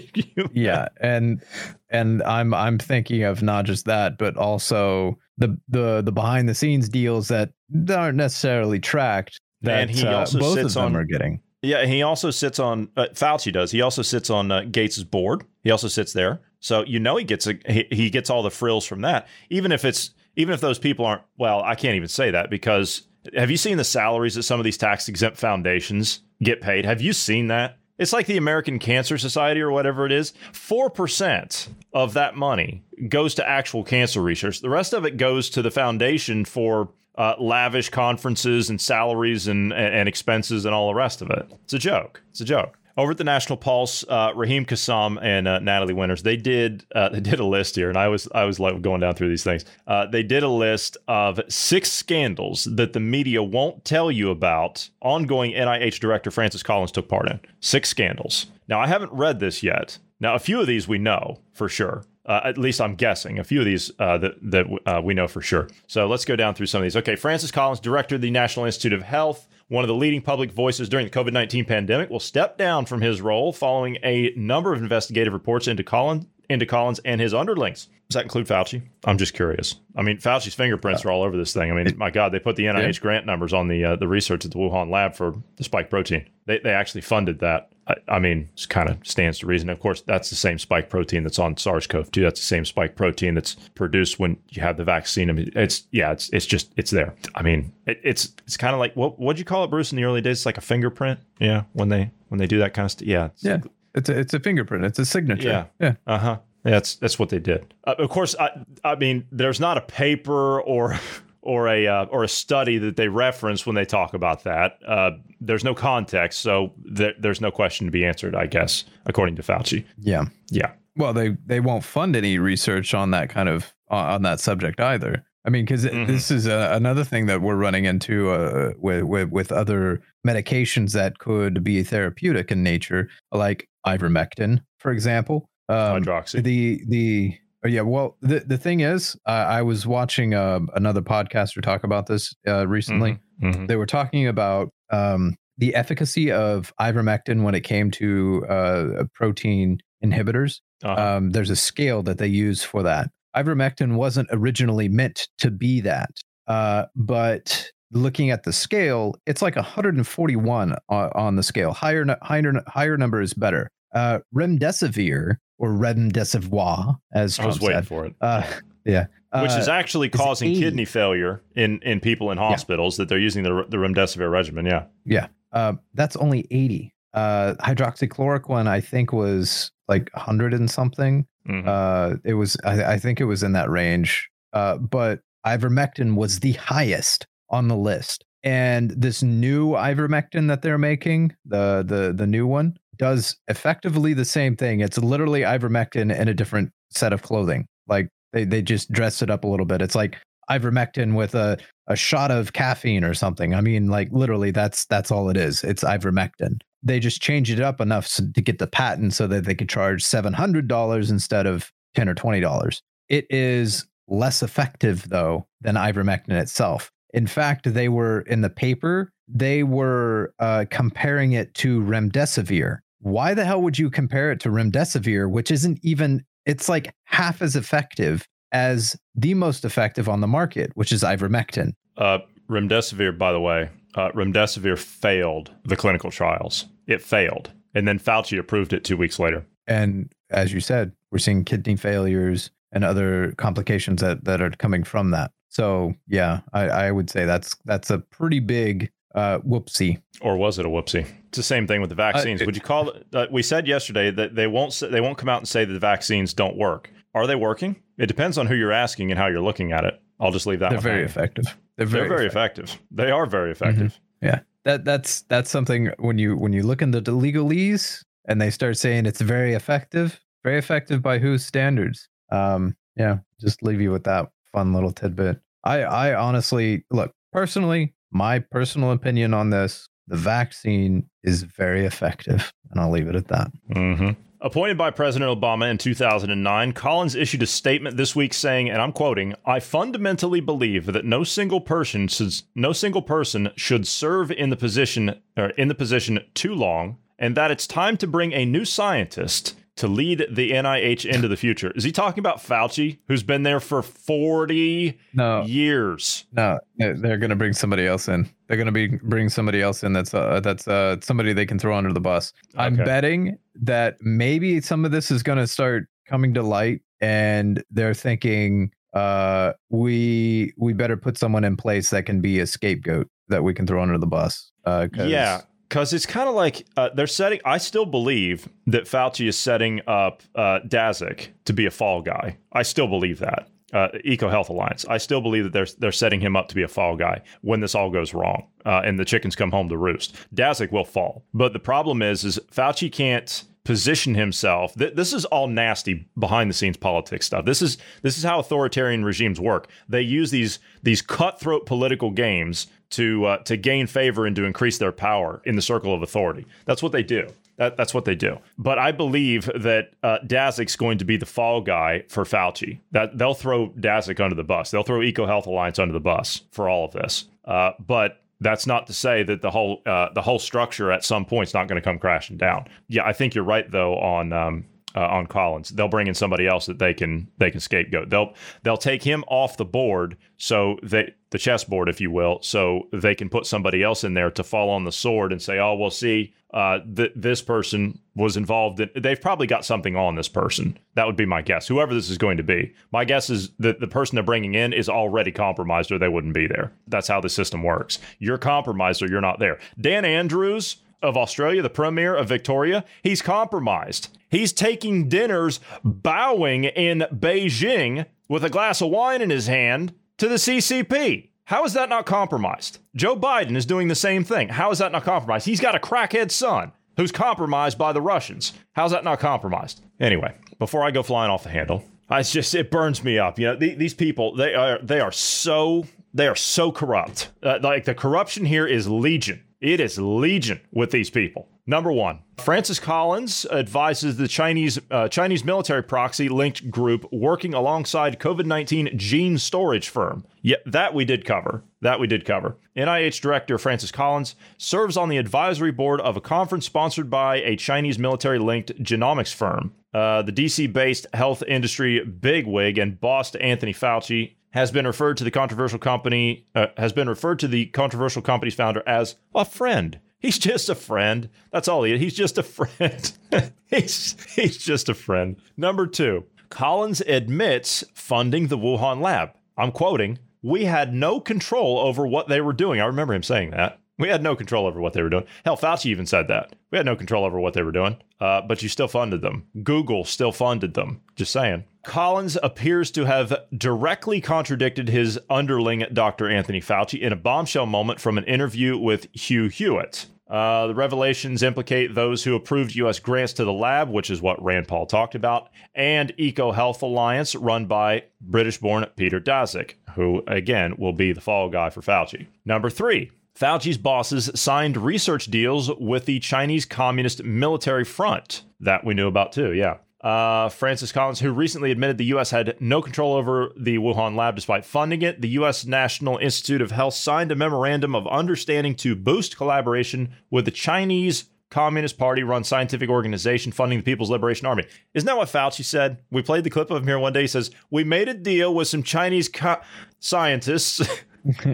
Yeah, and and I'm I'm thinking of not just that, but also the the the behind the scenes deals that aren't necessarily tracked. That And he uh, also both of sits them on- are getting. Yeah, he also sits on uh, Fauci does. He also sits on uh, Gates's board. He also sits there, so you know he gets a, he, gets all the frills from that. Even if it's even if those people aren't well, I can't even say that because have you seen the salaries that some of these tax exempt foundations get paid? Have you seen that? It's like the American Cancer Society or whatever it is. Four percent of that money goes to actual cancer research. The rest of it goes to the foundation for uh, lavish conferences and salaries and, and expenses and all the rest of it. It's a joke. It's a joke. Over at the National Pulse, uh, Raheem Kassam and uh, Natalie Winters, they did uh, they did a list here, and I was I was like going down through these things. Uh, they did a list of six scandals that the media won't tell you about. Ongoing NIH Director Francis Collins took part in six scandals. Now I haven't read this yet. Now a few of these we know for sure. Uh, at least I'm guessing a few of these uh, that that uh, we know for sure. So let's go down through some of these. Okay, Francis Collins, director of the National Institute of Health, one of the leading public voices during the COVID 19 pandemic, will step down from his role following a number of investigative reports into Collins, into Collins and his underlings. Does that include Fauci? I'm just curious. I mean, Fauci's fingerprints are all over this thing. I mean, my God, they put the NIH grant numbers on the uh, the research at the Wuhan lab for the spike protein. They, they actually funded that. I, I mean, it kind of stands to reason. Of course, that's the same spike protein that's on SARS-CoV-2. That's the same spike protein that's produced when you have the vaccine. I mean, it's yeah, it's it's just it's there. I mean, it, it's it's kind of like what what'd you call it, Bruce? In the early days, it's like a fingerprint. Yeah, when they when they do that kind of stuff. Yeah, it's- Yeah, it's a it's a fingerprint. It's a signature. Yeah. yeah. uh huh. That's that's what they did. Uh, of course, I I mean, there's not a paper or or a uh, or a study that they reference when they talk about that. Uh, there's no context, so there, there's no question to be answered. I guess, according to Fauci. Yeah. Yeah. Well, they they won't fund any research on that kind of on on that subject either. I mean, because Mhm. this is uh another thing that we're running into uh, with, with with other medications that could be therapeutic in nature, like ivermectin, for example. Um, Hydroxy. the the oh, yeah. Well, the the thing is, uh, I was watching uh, another podcaster talk about this uh, recently Mhm. they were talking about um, the efficacy of ivermectin when it came to uh, protein inhibitors. Uh-huh. Um, there's a scale that they use for that. Ivermectin wasn't originally meant to be that, uh, but looking at the scale, it's like 141 on, on the scale. Higher, higher, higher number is better. Uh, remdesivir or remdesivir, as I was Trump waiting said. for it. Uh, yeah, Which Uh, is actually causing 80. kidney failure in, in people in hospitals that they're using the, the remdesivir regimen. Yeah. Yeah, uh, that's only 80. Uh, hydroxychloroquine, I think, was like 100 and something. Mhm. Uh, it was, I, I think it was in that range. Uh, but ivermectin was the highest on the list. And this new ivermectin that they're making, the the the new one, does effectively the same thing. It's literally ivermectin in a different set of clothing. Like they they just dress it up a little bit. It's like ivermectin with a a shot of caffeine or something. I mean, like literally, that's that's all it is. It's ivermectin. They just change it up enough so, to get the patent so that they could charge seven hundred dollars instead of ten or twenty dollars. It is less effective though than ivermectin itself. In fact, they were in the paper. They were uh, comparing it to remdesivir. Why the hell would you compare it to remdesivir, which isn't even? It's like half as effective as the most effective on the market, which is ivermectin. Uh, remdesivir, by the way, uh, remdesivir failed the clinical trials. It failed. And then Fauci approved it two weeks later. And as you said, we're seeing kidney failures and other complications that, that are coming from that. So yeah, I, I would say that's that's a pretty big uh, whoopsie. Or was it a whoopsie? It's the same thing with the vaccines. Uh, Would you call it? Uh, we said yesterday that they won't they won't come out and say that the vaccines don't work. Are they working? It depends on who you're asking and how you're looking at it. I'll just leave that. They're very effective. They're very, They're very effective. effective. They are very effective. Mm-hmm. Yeah, that that's that's something when you when you look in the legalese and they start saying it's very effective. Very effective by whose standards? Um, yeah, just leave you with that fun little tidbit. I I honestly look personally, my personal opinion on this, the vaccine is very effective, and I'll leave it at that. Mm-hmm. Appointed by President Obama in 2009, Collins issued a statement this week saying, and I'm quoting, "I fundamentally believe that no single person should no single person should serve in the position or in the position too long, and that it's time to bring a new scientist to lead the NIH into the future. Is he talking about Fauci, who's been there for 40 no, years? No, they're going to bring somebody else in. They're going to be bring somebody else in that's uh, that's uh, somebody they can throw under the bus. Okay. I'm betting that maybe some of this is going to start coming to light and they're thinking uh, we we better put someone in place that can be a scapegoat that we can throw under the bus. Uh, yeah, because it's kind of like uh, they're setting. I still believe that Fauci is setting up uh, Daszak to be a fall guy. I still believe that. Uh, EcoHealth Alliance. I still believe that they're they're setting him up to be a fall guy when this all goes wrong uh, and the chickens come home to roost. Daszak will fall, but the problem is, is Fauci can't position himself. Th- this is all nasty behind the scenes politics stuff. This is this is how authoritarian regimes work. They use these these cutthroat political games to uh, to gain favor and to increase their power in the circle of authority. That's what they do. That, that's what they do. But I believe that uh, Daszak's going to be the fall guy for Fauci. That they'll throw Daszak under the bus. They'll throw EcoHealth Alliance under the bus for all of this. Uh, but that's not to say that the whole uh, the whole structure at some point is not going to come crashing down. Yeah, I think you're right though on um, uh, on Collins. They'll bring in somebody else that they can they can scapegoat. They'll they'll take him off the board so they the chessboard, if you will, so they can put somebody else in there to fall on the sword and say, oh, well, see, uh, th- this person was involved in. They've probably got something on this person. That would be my guess. Whoever this is going to be, my guess is that the person they're bringing in is already compromised, or they wouldn't be there. That's how the system works. You're compromised, or you're not there. Dan Andrews of Australia, the premier of Victoria, he's compromised. He's taking dinners, bowing in Beijing with a glass of wine in his hand to the CCP. How is that not compromised? Joe Biden is doing the same thing. How is that not compromised? He's got a crackhead son who's compromised by the Russians. How's that not compromised? Anyway, before I go flying off the handle, I just it burns me up. You know, these people they are they are so they are so corrupt. Uh, like the corruption here is legion. It is legion with these people. Number one, Francis Collins advises the Chinese uh, Chinese military proxy linked group working alongside COVID nineteen gene storage firm. Yeah, that we did cover. That we did cover. NIH Director Francis Collins serves on the advisory board of a conference sponsored by a Chinese military linked genomics firm. Uh, the DC based health industry bigwig and boss to Anthony Fauci has been referred to the controversial company uh, has been referred to the controversial company's founder as a friend. He's just a friend. That's all he is. He's just a friend. he's he's just a friend. Number 2. Collins admits funding the Wuhan lab. I'm quoting, "We had no control over what they were doing." I remember him saying that. We had no control over what they were doing. Hell, Fauci even said that. We had no control over what they were doing, uh, but you still funded them. Google still funded them. Just saying. Collins appears to have directly contradicted his underling, Dr. Anthony Fauci, in a bombshell moment from an interview with Hugh Hewitt. Uh, the revelations implicate those who approved U.S. grants to the lab, which is what Rand Paul talked about, and EcoHealth Alliance, run by British born Peter Daszak, who, again, will be the fall guy for Fauci. Number three, Fauci's bosses signed research deals with the Chinese Communist Military Front. That we knew about too, yeah. Uh, Francis Collins, who recently admitted the U.S. had no control over the Wuhan lab despite funding it, the U.S. National Institute of Health signed a memorandum of understanding to boost collaboration with the Chinese Communist Party run scientific organization funding the People's Liberation Army. Isn't that what Fauci said? We played the clip of him here one day. He says, We made a deal with some Chinese co- scientists.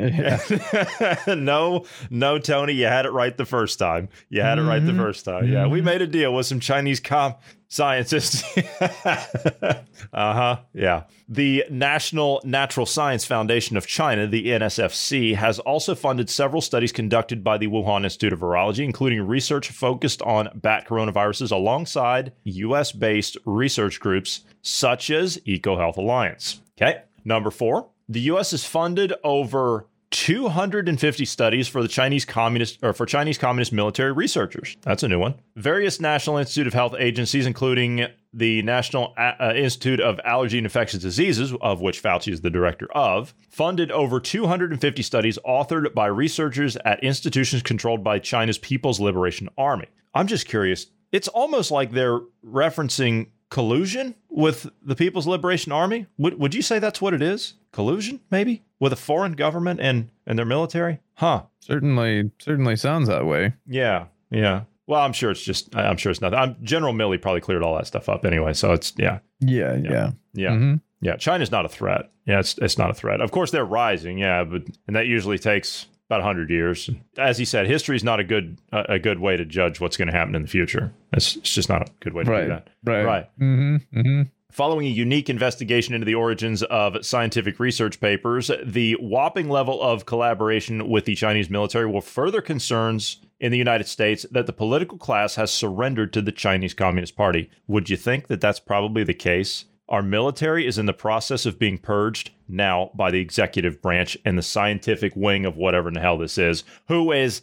no, no, Tony, you had it right the first time. You had it right the first time. Yeah, we made a deal with some Chinese com scientists. uh huh. Yeah. The National Natural Science Foundation of China, the NSFC, has also funded several studies conducted by the Wuhan Institute of Virology, including research focused on bat coronaviruses alongside US based research groups such as EcoHealth Alliance. Okay. Number four, the U.S. has funded over 250 studies for the Chinese communist or for Chinese communist military researchers. That's a new one. Various National Institute of Health agencies, including the National uh, Institute of Allergy and Infectious Diseases, of which Fauci is the director of, funded over 250 studies authored by researchers at institutions controlled by China's People's Liberation Army. I'm just curious. It's almost like they're referencing collusion with the People's Liberation Army? Would, would you say that's what it is? Collusion, maybe? With a foreign government and, and their military? Huh. Certainly, certainly sounds that way. Yeah, yeah. Well, I'm sure it's just, I'm sure it's nothing. I'm, General Milley probably cleared all that stuff up anyway. So it's, yeah. Yeah, yeah. Yeah. Mm-hmm. Yeah. China's not a threat. Yeah, it's, it's not a threat. Of course, they're rising. Yeah. But, and that usually takes about 100 years. As he said, history is not a good uh, a good way to judge what's going to happen in the future. It's, it's just not a good way to right. do that. Right. Right. Mm-hmm. Mm-hmm. Following a unique investigation into the origins of scientific research papers, the whopping level of collaboration with the Chinese military will further concerns in the United States that the political class has surrendered to the Chinese Communist Party. Would you think that that's probably the case? Our military is in the process of being purged now by the executive branch and the scientific wing of whatever in the hell this is, who is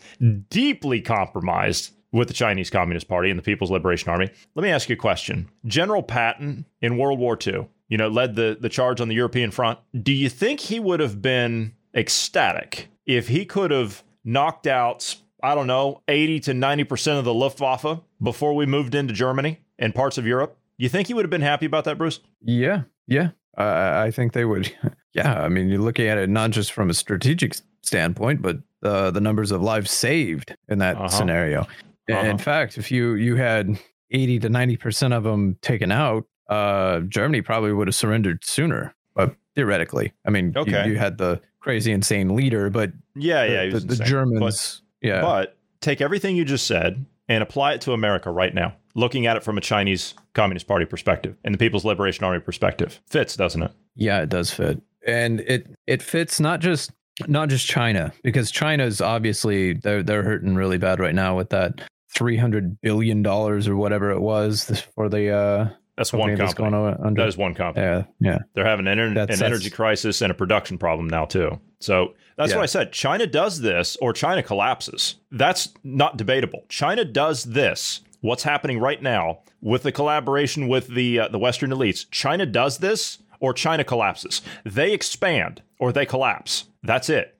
deeply compromised with the Chinese Communist Party and the People's Liberation Army. Let me ask you a question. General Patton in World War II, you know, led the, the charge on the European front. Do you think he would have been ecstatic if he could have knocked out, I don't know, 80 to 90% of the Luftwaffe before we moved into Germany and parts of Europe? Do you think he would have been happy about that, Bruce? Yeah, yeah. Uh, I think they would. yeah, I mean, you're looking at it not just from a strategic standpoint, but uh, the numbers of lives saved in that Uh-huh. scenario. Uh-huh. In fact, if you you had 80 to 90 percent of them taken out, uh, Germany probably would have surrendered sooner. But theoretically, I mean, you- Okay. you, had the crazy, insane leader, but Yeah, yeah. he the, the, the. Germans, yeah, But take everything you just said and apply it to America right now, looking at it from a Chinese Communist Party perspective and the People's Liberation Army perspective. Fits, doesn't it? Yeah, it does fit. And it it fits not just not just China because China's obviously they're they're hurting really bad right now with that 300 billion dollars or whatever it was for the uh That's company one that's company. going under That is one company. yeah yeah They're having an, That's- an energy crisis and a production problem now too. So that's Yeah. what I said. China does this, or China collapses. That's not debatable. China does this. What's happening right now with the collaboration with the uh, the Western elites? China does this, or China collapses. They expand, or they collapse. That's it.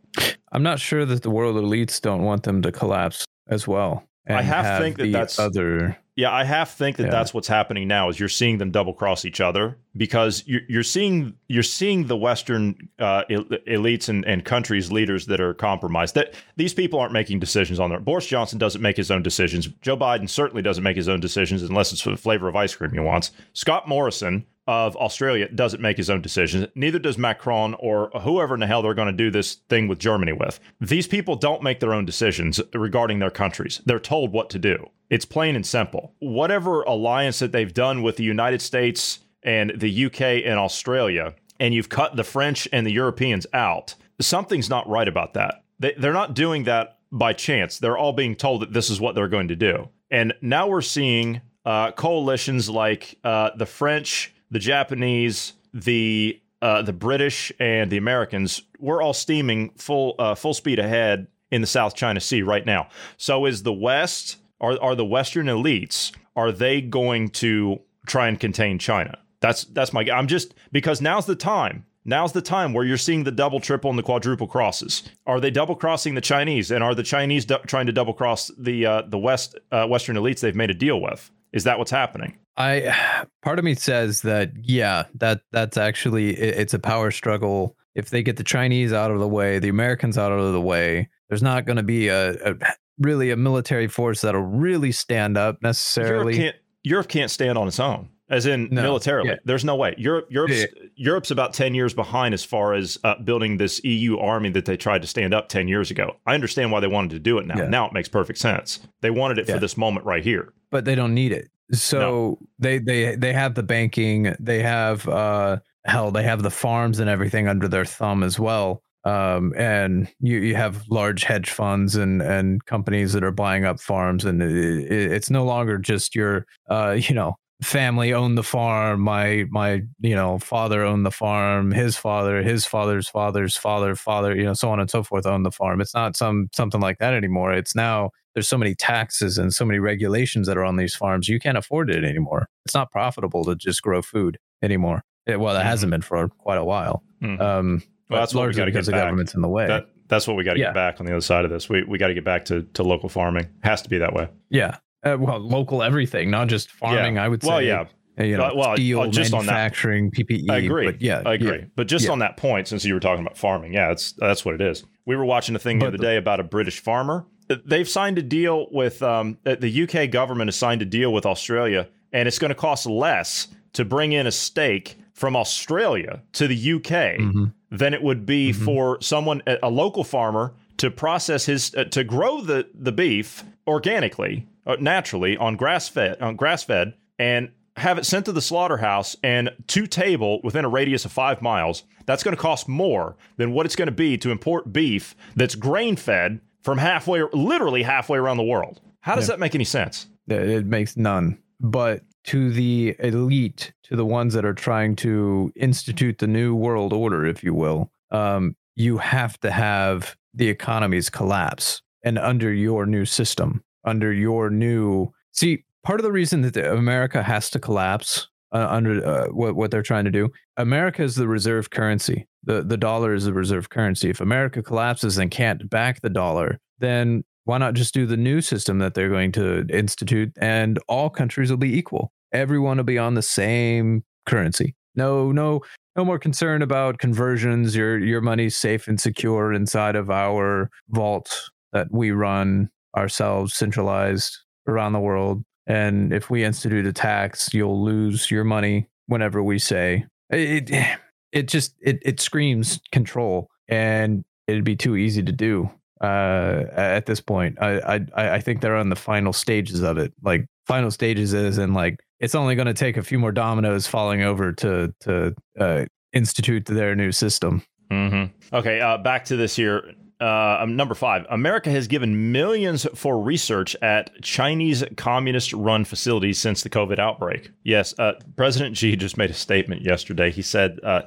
I'm not sure that the world elites don't want them to collapse as well. I half think that that's- other Yeah, I half think that Yeah. that's what's happening now. Is you're seeing them double cross each other because you're, you're seeing you're seeing the Western uh, el- elites and, and countries leaders that are compromised. That these people aren't making decisions on their. Boris Johnson doesn't make his own decisions. Joe Biden certainly doesn't make his own decisions unless it's for the flavor of ice cream he wants. Scott Morrison of Australia doesn't make his own decisions. Neither does Macron or whoever in the hell they're going to do this thing with Germany with. These people don't make their own decisions regarding their countries. They're told what to do. It's plain and simple. Whatever alliance that they've done with the United States and the UK and Australia, and you've cut the French and the Europeans out, something's not right about that. They, they're not doing that by chance. They're all being told that this is what they're going to do. And now we're seeing uh, coalitions like uh, the French, the Japanese, the uh, the British, and the Americans, we're all steaming full uh, full speed ahead in the South China Sea right now. So is the West? Are are the Western elites? Are they going to try and contain China? That's that's my. I'm just because now's the time. Now's the time where you're seeing the double, triple, and the quadruple crosses. Are they double crossing the Chinese, and are the Chinese du- trying to double cross the uh, the West uh, Western elites they've made a deal with? Is that what's happening? I part of me says that yeah, that that's actually it, it's a power struggle. If they get the Chinese out of the way, the Americans out of the way, there's not going to be a, a really a military force that'll really stand up necessarily. Europe can't, Europe can't stand on its own, as in No, militarily. yeah. There's no way. Europe, Europe's, Yeah. Europe's about 10 years behind as far as uh, building this EU army that they tried to stand up 10 years ago. I understand why they wanted to do it now. Now it makes perfect sense. They wanted it for this moment right here. but they don't need it. So they they they have the banking, they have uh hell, they have the farms and everything under their thumb as well. Um, and you you have large hedge funds and and companies that are buying up farms, and it, it- it's no longer just your uh you know family owned the farm. My my you know father owned the farm. His father, his father's father's father, father, you know so on and so forth owned the farm. It's not some something like that anymore. It's now there's so many taxes and so many regulations that are on these farms you can't afford it anymore it's not profitable to just grow food anymore It- well that Mhm. hasn't been for quite a while Mhm. um Well, that's what we largely gotta get because the back. government's in the way That, that's what we got to Yeah. get back on the other side of this. We, we got to get back to, to local farming. Has to be that way. yeah uh, well local everything not just farming i would say Well, yeah. uh, you know Well, steel uh, just on that- manufacturing ppe I agree. but yeah I agree. yeah. But just Yeah. on that point, since you were talking about farming, yeah, it's that's what it is. We were watching a thing the But other the- day about a British farmer. They've signed a deal with um, the UK government has signed a deal with Australia, and it's going to cost less to bring in a steak from Australia to the UK Mhm. than it would be Mhm. for someone, a a local farmer, to process his uh, to grow the the beef organically, uh, naturally on grass fed on grass fed, and have it sent to the slaughterhouse and to table within a radius of five miles. That's going to cost more than what it's going to be to import beef that's grain fed from halfway, literally halfway around the world. How does Yeah. that make any sense? It it makes none. But to the elite, to the ones that are trying to institute the new world order, if you will, um, you have to have the economies collapse. And under your new system, under your new. See, part of the reason that America has to collapse uh, under uh, what, what they're trying to do, America is the reserve currency. The, the dollar is the reserve currency. If America collapses and can't back the dollar, then why not just do the new system that they're going to institute and all countries will be equal everyone will be on the same currency no no no more concern about conversions your your money's safe and secure inside of our vault that we run ourselves centralized around the world and if we institute a tax you'll lose your money whenever we say it it just it, it screams control and it'd be too easy to do uh at this point I, I i think they're on the final stages of it like final stages is and like it's only going to take a few more dominoes falling over to to uh institute their new system Mm-hmm. Okay, uh, back to this here. Uh, um, number five, America has given millions for research at Chinese communist run facilities since the COVID outbreak. Yes, uh, President Xi just made a statement yesterday. He said uh,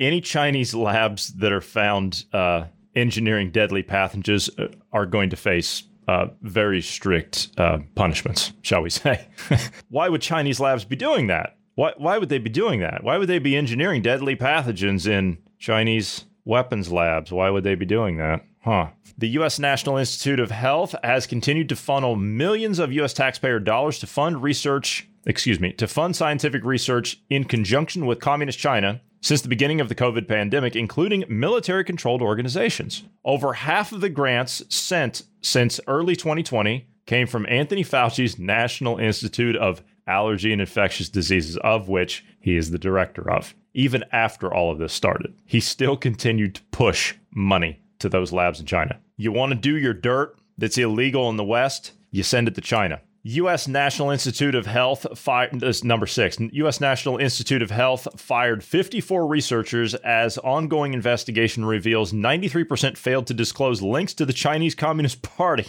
any Chinese labs that are found uh, engineering deadly pathogens uh, are going to face uh, very strict uh, punishments, shall we say. Why would Chinese labs be doing that? Why, why would they be doing that? Why would they be engineering deadly pathogens in Chinese weapons labs? Why would they be doing that? Huh. The U.S. National Institute of Health has continued to funnel millions of U.S. taxpayer dollars to fund research, excuse me, to fund scientific research in conjunction with Communist China since the beginning of the COVID pandemic, including military controlled organizations. Over half of the grants sent since early 2020 came from Anthony Fauci's National Institute of Allergy and Infectious Diseases, of which he is the director of. Even after all of this started, he still continued to push money to those labs in China. You want to do your dirt that's illegal in the West, you send it to China. U.S. National Institute of Health fired this number six. U.S. National Institute of Health fired 54 researchers as ongoing investigation reveals 93% failed to disclose links to the Chinese Communist Party.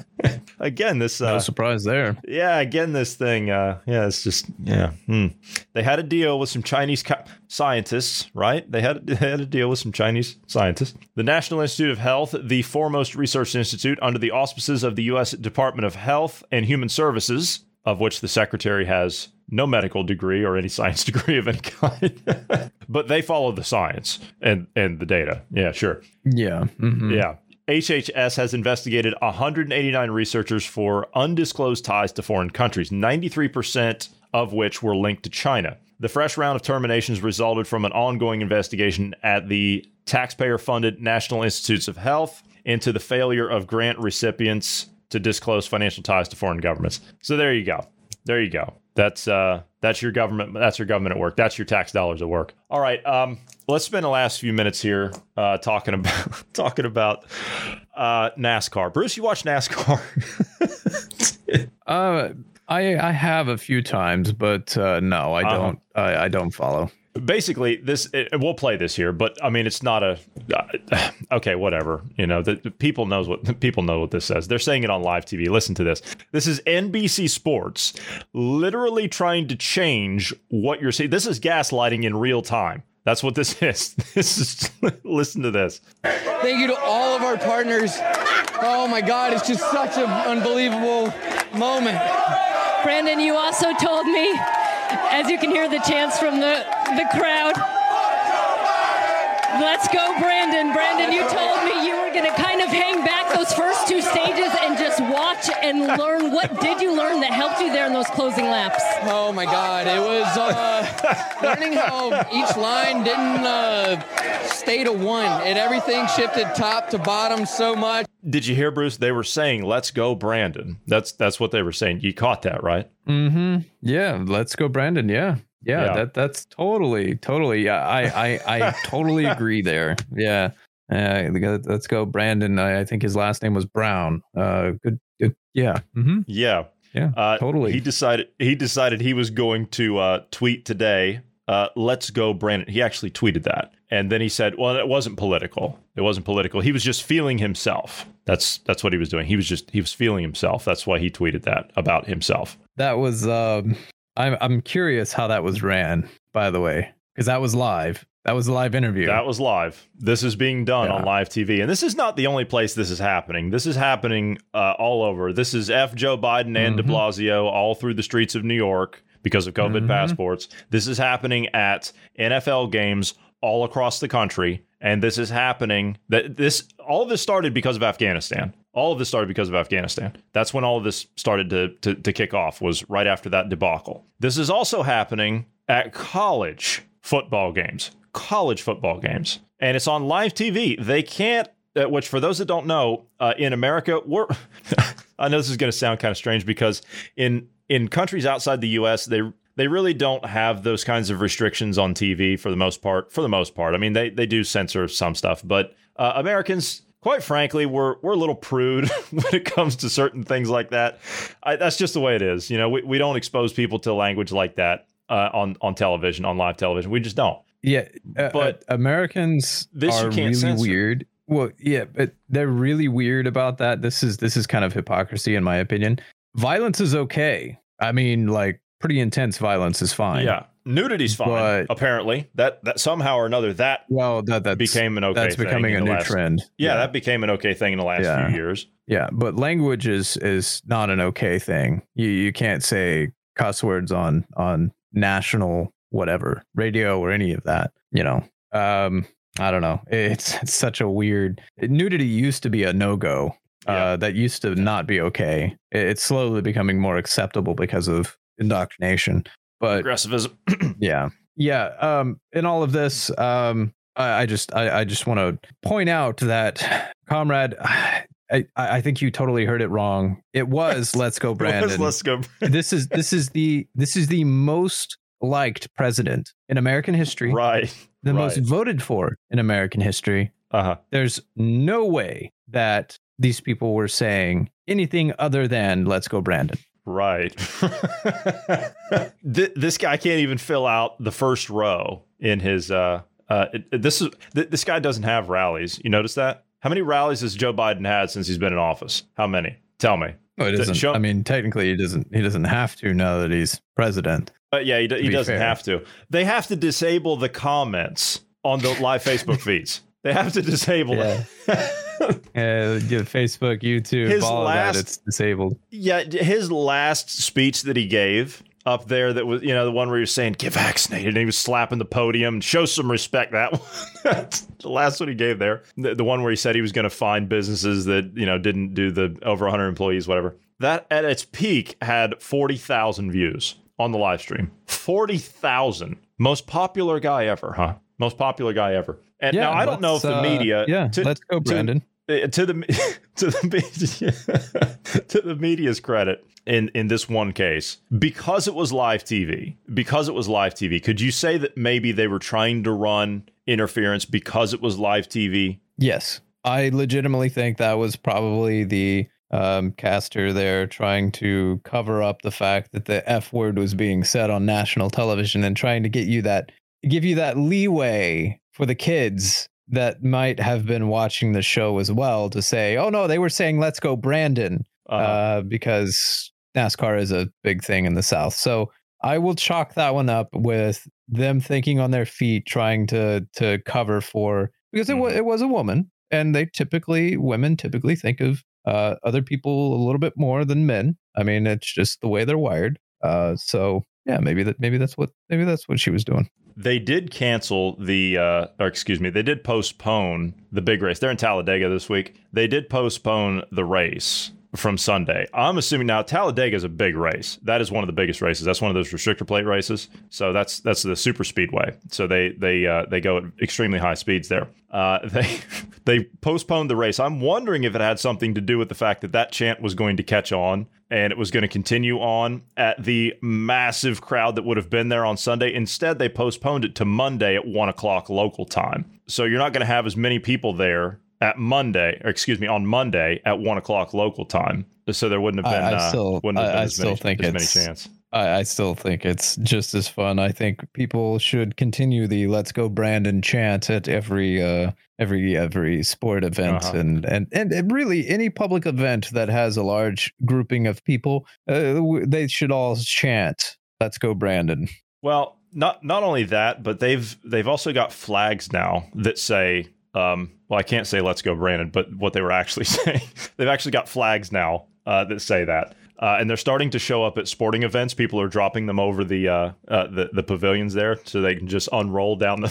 again, this uh, No surprise there. yeah, again, this thing. Uh, yeah, it's just yeah. Hmm. They had a deal with some Chinese co- scientists, right? They had they had a deal with some Chinese scientists. The National Institute of Health, the foremost research institute under the auspices of the U.S. Department of Health and Human Services, of which the secretary has no medical degree or any science degree of any kind, but they follow the science and and the data. Yeah, sure. Yeah. mhm. Yeah. HHS has investigated 189 researchers for undisclosed ties to foreign countries, 93% of which were linked to China. The fresh round of terminations resulted from an ongoing investigation at the taxpayer funded National Institutes of Health into the failure of grant recipients to disclose financial ties to foreign governments. So there you go. There you go. That's uh that's your government that's your government at work. That's your tax dollars at work. All right. Um let's spend the last few minutes here uh talking about talking about uh NASCAR. Bruce, you watch NASCAR? Uh, I I have a few times, but uh, no, I Uh-huh. don't. I, I don't follow. Basically this it, we'll play this here but i mean it's not a uh, okay whatever you know the, the people knows what people know what this says. They're saying it on live tv listen to this. This is nbc sports literally trying to change what you're seeing. This is gaslighting in real time. That's what this is. This is listen to this. Thank you to all of our partners. Oh my God, it's just such an unbelievable moment. Brandon, you also told me, as you can hear the chants from the, the crowd, let's go, Brandon. Brandon, you told me you were going to kind of hang back those first two stages and just watch and learn. What did you learn that helped you there in those closing laps? Oh my God, it was uh, learning how each line didn't uh, stay to one, and everything shifted top to bottom so much. Did you hear bruce they were saying let's go brandon that's that's what they were saying you caught that right Mm-hmm. Yeah. Let's go, Brandon. Yeah. Yeah. Yeah. That that's totally totally. Yeah. I I I totally agree there. Yeah. Uh, let's go, Brandon. I, I think his last name was Brown. Uh, good. good. Yeah. Mm-hmm. yeah Yeah. Uh, totally. He decided he decided he was going to uh, tweet today. Uh, Let's go, Brandon. He actually tweeted that, and then he said, "Well, it wasn't political. It wasn't political. He was just feeling himself. That's that's what he was doing. He was just he was feeling himself. That's why he tweeted that about himself. That was. Um, I'm I'm curious how that was ran. By the way, because that was live. That was a live interview. That was live. This is being done Yeah. on live TV, and this is not the only place this is happening. This is happening uh, all over. This is F. Joe Biden and De Mhm. Blasio all through the streets of New York because of COVID Mhm. passports. This is happening at NFL games all across the country, and this is happening. That this all of this started because of Afghanistan. All of this started because of Afghanistan. That's when all of this started to, to, to kick off. Was right after that debacle. This is also happening at college football games college football games, and it's on live TV. They can't. Uh, which, for those that don't know, uh, in America, we're. I know this is going to sound kind of strange because in in countries outside the U.S., they they really don't have those kinds of restrictions on TV for the most part. For the most part, I mean, they they do censor some stuff, but uh, Americans. Quite frankly, we're we're a little prude when it comes to certain things like that. I, that's just the way it is. You know, we, we don't expose people to language like that uh, on on television, on live television. We just don't. Yeah, uh, But uh, Americans this you can't really censor. weird. Well, yeah, but they're really weird about that. This is this is kind of hypocrisy, in my opinion. Violence is okay. I mean, like pretty intense violence is fine. Yeah, nudity's fine. But- apparently, that that somehow or another that Well, that that's became an okay. that's becoming a new last- trend. Yeah, that became an okay thing in the last Yeah. few years. Yeah, but language is is not an okay thing. You you can't say cuss words on on national whatever radio or any of that. You know, um, I don't know. It's, it's such a weird. Nudity used to be a no go. Yeah. Uh, that used to not be okay. It's slowly becoming more acceptable because of indoctrination. But Progressivism. yeah yeah um in all of this um i, I just i, I just want to point out that comrade I, I think you totally heard it wrong. It was "Let's Go, Brandon." Let's go. this is this is the this is the most liked president in American history, right. the most voted for in American history. Uh huh. There's no way that these people were saying anything other than "Let's go, Brandon." Right. this guy can't even fill out the first row in his. Uh, uh, this is this guy doesn't have rallies. You notice that? How many rallies has Joe Biden had since he's been in office? How many? Tell me. No, it doesn't. Show, I mean, technically, he doesn't. He doesn't have to now that he's president. But yeah, he, he doesn't fair. have to. They have to disable the comments on the live Facebook feeds. They have to disable yeah. it. yeah, Facebook, YouTube, his all last, that, it's disabled. Yeah, his last speech that he gave up there that was, you know, the one where he was saying, get vaccinated, and he was slapping the podium, show some respect. That one. the last one he gave there. The, the one where he said he was going to find businesses that, you know, didn't do the over 100 employees, whatever. That at its peak had 40,000 views on the live stream. 40,000. Most popular guy ever, huh? Most popular guy ever. And yeah, now I don't know if the uh, media. yeah, to, let's go, Brandon. To, to the to the media, to the media's credit, in in this one case because it was live TV. Because it was live TV, could you say that maybe they were trying to run interference because it was live TV? Yes, I legitimately think that was probably the um, caster there trying to cover up the fact that the F word was being said on national television and trying to get you that give you that leeway for the kids that might have been watching the show as well to say, oh no, they were saying let's go Brandon uh-huh. uh, because NASCAR is a big thing in the South. So I will chalk that one up with them thinking on their feet, trying to to cover for because it was mm-hmm. it was a woman, and they typically women typically think of uh, other people a little bit more than men. I mean, it's just the way they're wired. Uh, so yeah, maybe that maybe that's what maybe that's what she was doing. They did cancel the, uh, or excuse me, they did postpone the big race. They're in Talladega this week. They did postpone the race from Sunday. I'm assuming now Talladega is a big race. That is one of the biggest races. That's one of those restrictor plate races. So that's that's the super speedway. So they they uh, they go at extremely high speeds there. Uh, they they postponed the race. I'm wondering if it had something to do with the fact that that chant was going to catch on and it was going to continue on at the massive crowd that would have been there on Sunday. Instead, they postponed it to Monday at one o'clock local time. So you're not going to have as many people there at Monday, or excuse me, on Monday at one o'clock local time. So there wouldn't have been. I, I uh, still, wouldn't have been I, I still many, think as many chance. I, I, still think it's just as fun. I think people should continue the "Let's Go Brandon" chant at every uh, every every sport event, uh-huh. and, and and really any public event that has a large grouping of people. Uh, they should all chant "Let's Go Brandon." Well, not not only that, but they've they've also got flags now that say um, well, I can't say "Let's go, Brandon," but what they were actually saying, they've actually got flags now uh, that say that, uh, and they're starting to show up at sporting events. People are dropping them over the uh, uh the, the pavilions there, so they can just unroll down the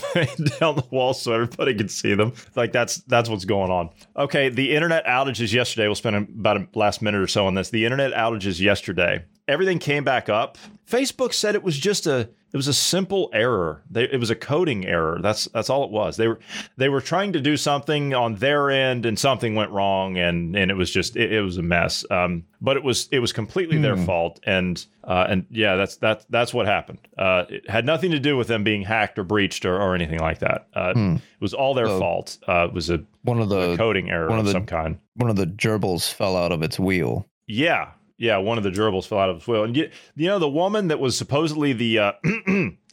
down the wall so everybody can see them. Like that's that's what's going on. Okay, the internet outages yesterday. We'll spend about a last minute or so on this. The internet outages yesterday. Everything came back up. Facebook said it was just a it was a simple error. They, it was a coding error. That's that's all it was. They were they were trying to do something on their end, and something went wrong, and and it was just it, it was a mess. Um, but it was it was completely their hmm. fault, and uh, and yeah, that's that's that's what happened. Uh, it had nothing to do with them being hacked or breached or, or anything like that. Uh, hmm. It was all their fault. Uh, it was a one of the coding error one of, the, some kind. One of the gerbils fell out of its wheel. Yeah, yeah, one of the gerbils fell out of his wheel. And you, you know, the woman that was supposedly the uh,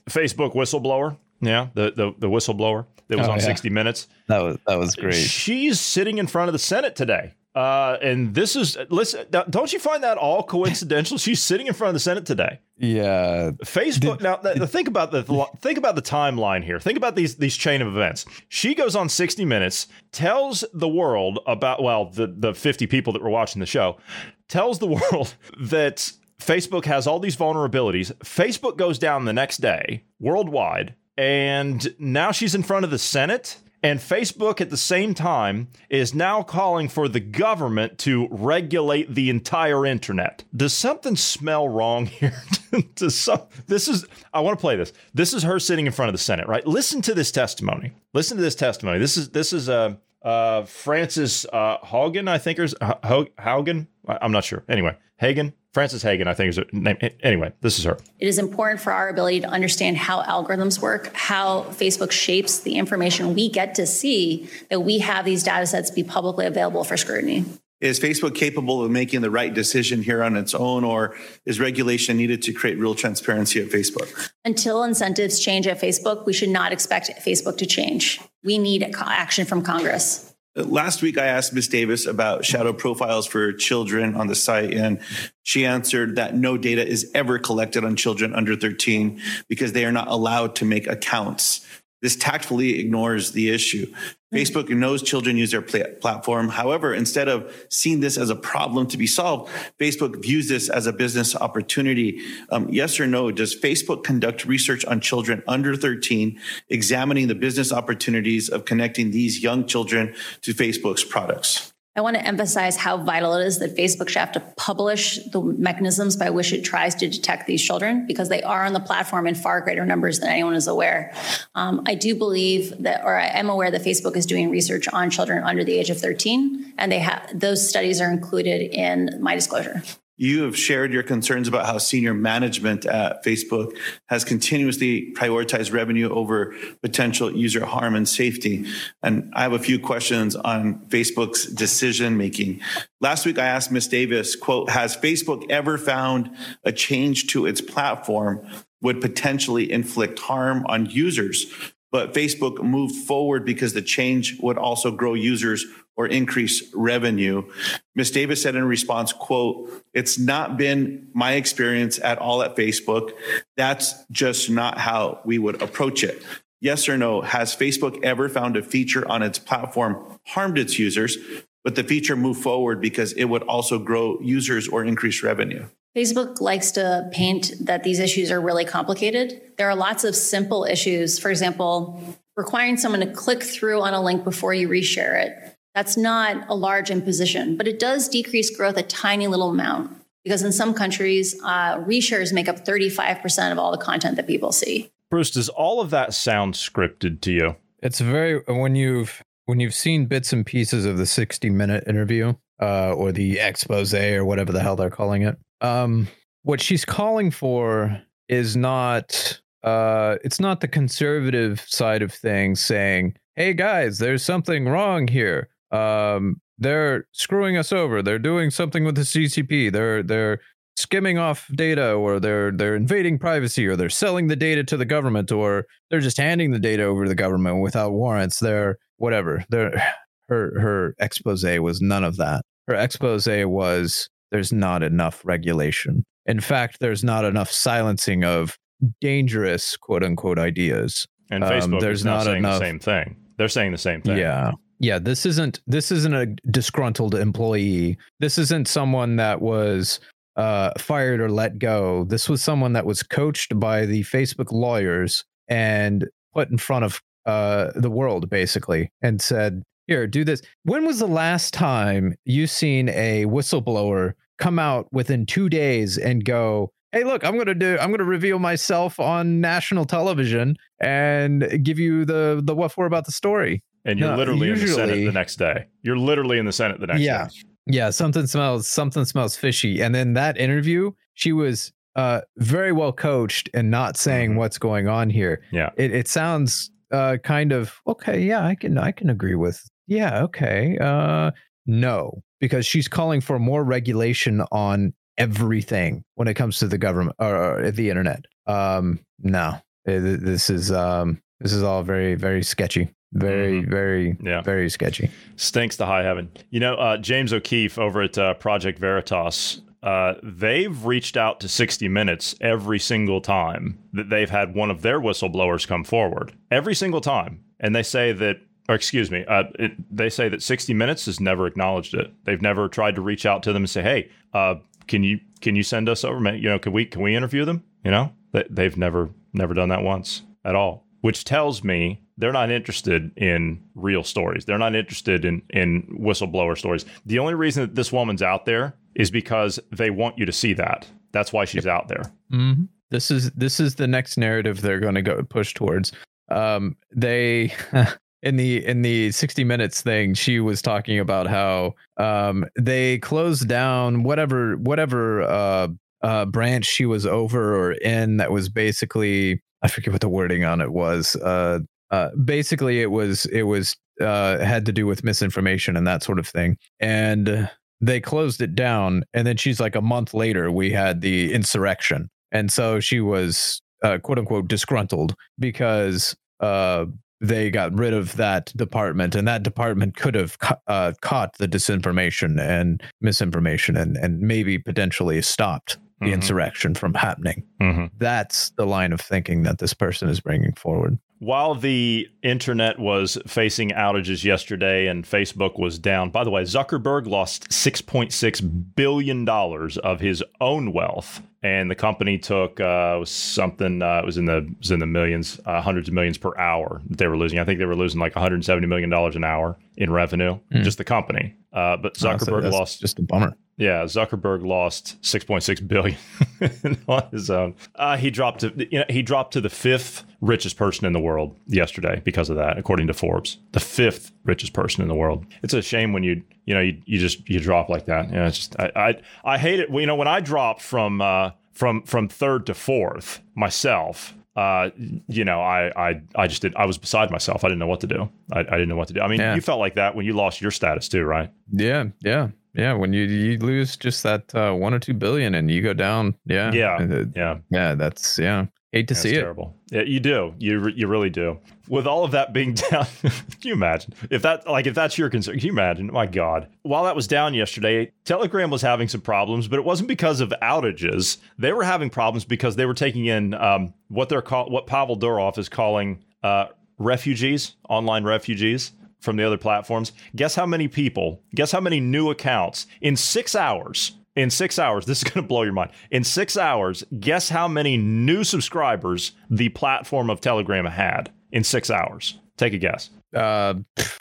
Facebook whistleblower, yeah, the, the, the whistleblower that was oh, on yeah. 60 Minutes. That was that was great. She's sitting in front of the Senate today. Uh, and this is listen. Don't you find that all coincidental? She's sitting in front of the Senate today. Yeah, Facebook. Did, now, th- think about the think about the timeline here. Think about these these chain of events. She goes on 60 Minutes, tells the world about well the the 50 people that were watching the show, tells the world that Facebook has all these vulnerabilities. Facebook goes down the next day worldwide, and now she's in front of the Senate and Facebook at the same time is now calling for the government to regulate the entire internet. Does something smell wrong here? Does some, this is I want to play this. This is her sitting in front of the Senate, right? Listen to this testimony. Listen to this testimony. This is this is uh, uh, Frances uh, Haugen, I think, or Haugen. I'm not sure. Anyway, Hagen. Frances Haugen, I think is her name. Anyway, this is her. It is important for our ability to understand how algorithms work, how Facebook shapes the information we get to see, that we have these data sets be publicly available for scrutiny. Is Facebook capable of making the right decision here on its own, or is regulation needed to create real transparency at Facebook? Until incentives change at Facebook, we should not expect Facebook to change. We need action from Congress. Last week, I asked Ms. Davis about shadow profiles for children on the site, and she answered that no data is ever collected on children under 13 because they are not allowed to make accounts. This tactfully ignores the issue. Facebook knows children use their platform. However, instead of seeing this as a problem to be solved, Facebook views this as a business opportunity. Um, yes or no? Does Facebook conduct research on children under 13, examining the business opportunities of connecting these young children to Facebook's products? I want to emphasize how vital it is that Facebook should have to publish the mechanisms by which it tries to detect these children because they are on the platform in far greater numbers than anyone is aware. Um, I do believe that, or I am aware that Facebook is doing research on children under the age of 13, and they have those studies are included in my disclosure. You have shared your concerns about how senior management at Facebook has continuously prioritized revenue over potential user harm and safety. And I have a few questions on Facebook's decision making. Last week, I asked Ms. Davis, quote, has Facebook ever found a change to its platform would potentially inflict harm on users? But Facebook moved forward because the change would also grow users or increase revenue. Ms. Davis said in response, quote, it's not been my experience at all at Facebook. That's just not how we would approach it. Yes or no, has Facebook ever found a feature on its platform harmed its users, but the feature moved forward because it would also grow users or increase revenue? Facebook likes to paint that these issues are really complicated. There are lots of simple issues. For example, requiring someone to click through on a link before you reshare it that's not a large imposition, but it does decrease growth a tiny little amount because in some countries, uh, reshares make up 35% of all the content that people see. Bruce, does all of that sound scripted to you? It's very when you've when you've seen bits and pieces of the 60 minute interview uh, or the expose or whatever the hell they're calling it. Um, what she's calling for is not uh, it's not the conservative side of things saying, "Hey guys, there's something wrong here." um, they're screwing us over. They're doing something with the CCP. They're they're skimming off data, or they're they're invading privacy, or they're selling the data to the government, or they're just handing the data over to the government without warrants. They're whatever. They're her her expose was none of that. Her expose was there's not enough regulation. In fact, there's not enough silencing of dangerous quote unquote ideas. And Facebook um, there's not, not saying enough, the same thing. They're saying the same thing. Yeah yeah this isn't this isn't a disgruntled employee this isn't someone that was uh, fired or let go this was someone that was coached by the facebook lawyers and put in front of uh, the world basically and said here do this when was the last time you seen a whistleblower come out within two days and go hey look i'm gonna do i'm gonna reveal myself on national television and give you the the what for about the story and you're no, literally usually, in the Senate the next day. You're literally in the Senate the next yeah, day. Yeah, something smells something smells fishy. And then that interview, she was uh, very well coached and not saying mm-hmm. what's going on here. Yeah, it, it sounds uh, kind of okay. Yeah, I can I can agree with. Yeah, okay. Uh, no, because she's calling for more regulation on everything when it comes to the government or, or the internet. Um, no, this is um, this is all very very sketchy. Very, mm-hmm. very, yeah. very sketchy. Stinks to high heaven. You know, uh, James O'Keefe over at uh, Project Veritas, uh, they've reached out to 60 Minutes every single time that they've had one of their whistleblowers come forward. Every single time. And they say that, or excuse me, uh, it, they say that 60 Minutes has never acknowledged it. They've never tried to reach out to them and say, hey, uh, can you can you send us over? You know, can we can we interview them? You know, they've never never done that once at all, which tells me they're not interested in real stories. They're not interested in in whistleblower stories. The only reason that this woman's out there is because they want you to see that. That's why she's out there. Mm-hmm. This is this is the next narrative they're going to go push towards. Um, they in the in the 60 minutes thing she was talking about how um, they closed down whatever whatever uh, uh, branch she was over or in that was basically I forget what the wording on it was. Uh, uh, basically it was it was uh, had to do with misinformation and that sort of thing and they closed it down, and then she's like, a month later, we had the insurrection, and so she was uh, quote unquote disgruntled because uh, they got rid of that department, and that department could have ca- uh, caught the disinformation and misinformation, and and maybe potentially stopped the Mhm. insurrection from happening. Mm-hmm. That's the line of thinking that this person is bringing forward. While the internet was facing outages yesterday and Facebook was down, by the way, Zuckerberg lost $6.6 billion of his own wealth. And the company took uh, something, uh, it was in the was in the millions, uh, hundreds of millions per hour that they were losing. I think they were losing like $170 million an hour in revenue, Hmm. just the company. Uh, but Zuckerberg lost just a bummer. Yeah, Zuckerberg lost 6.6 billion on his own. Uh, he dropped to you know, he dropped to the fifth richest person in the world yesterday because of that, according to Forbes. The fifth richest person in the world. It's a shame when you you know you, you just you drop like that. Yeah, it's just I, I I hate it. You know when I dropped from uh, from from third to fourth myself. Uh, you know, I, I, I just did. I was beside myself. I didn't know what to do. I, I didn't know what to do. I mean, Yeah. you felt like that when you lost your status too, right? Yeah, yeah, yeah. When you you lose just that uh, one or two billion and you go down, yeah, Yeah, yeah. yeah. That's yeah. Hate to That's see it. terrible. Yeah, you do. You you really do. With all of that being down, can you imagine if that like if that's your concern? Can you imagine? My God! While that was down yesterday, Telegram was having some problems, but it wasn't because of outages. They were having problems because they were taking in um, what they're call what Pavel Durov is calling uh, refugees, online refugees from the other platforms. Guess how many people? Guess how many new accounts in six hours? In six hours, this is going to blow your mind. In six hours, guess how many new subscribers the platform of Telegram had in six hours? Take a guess. Uh,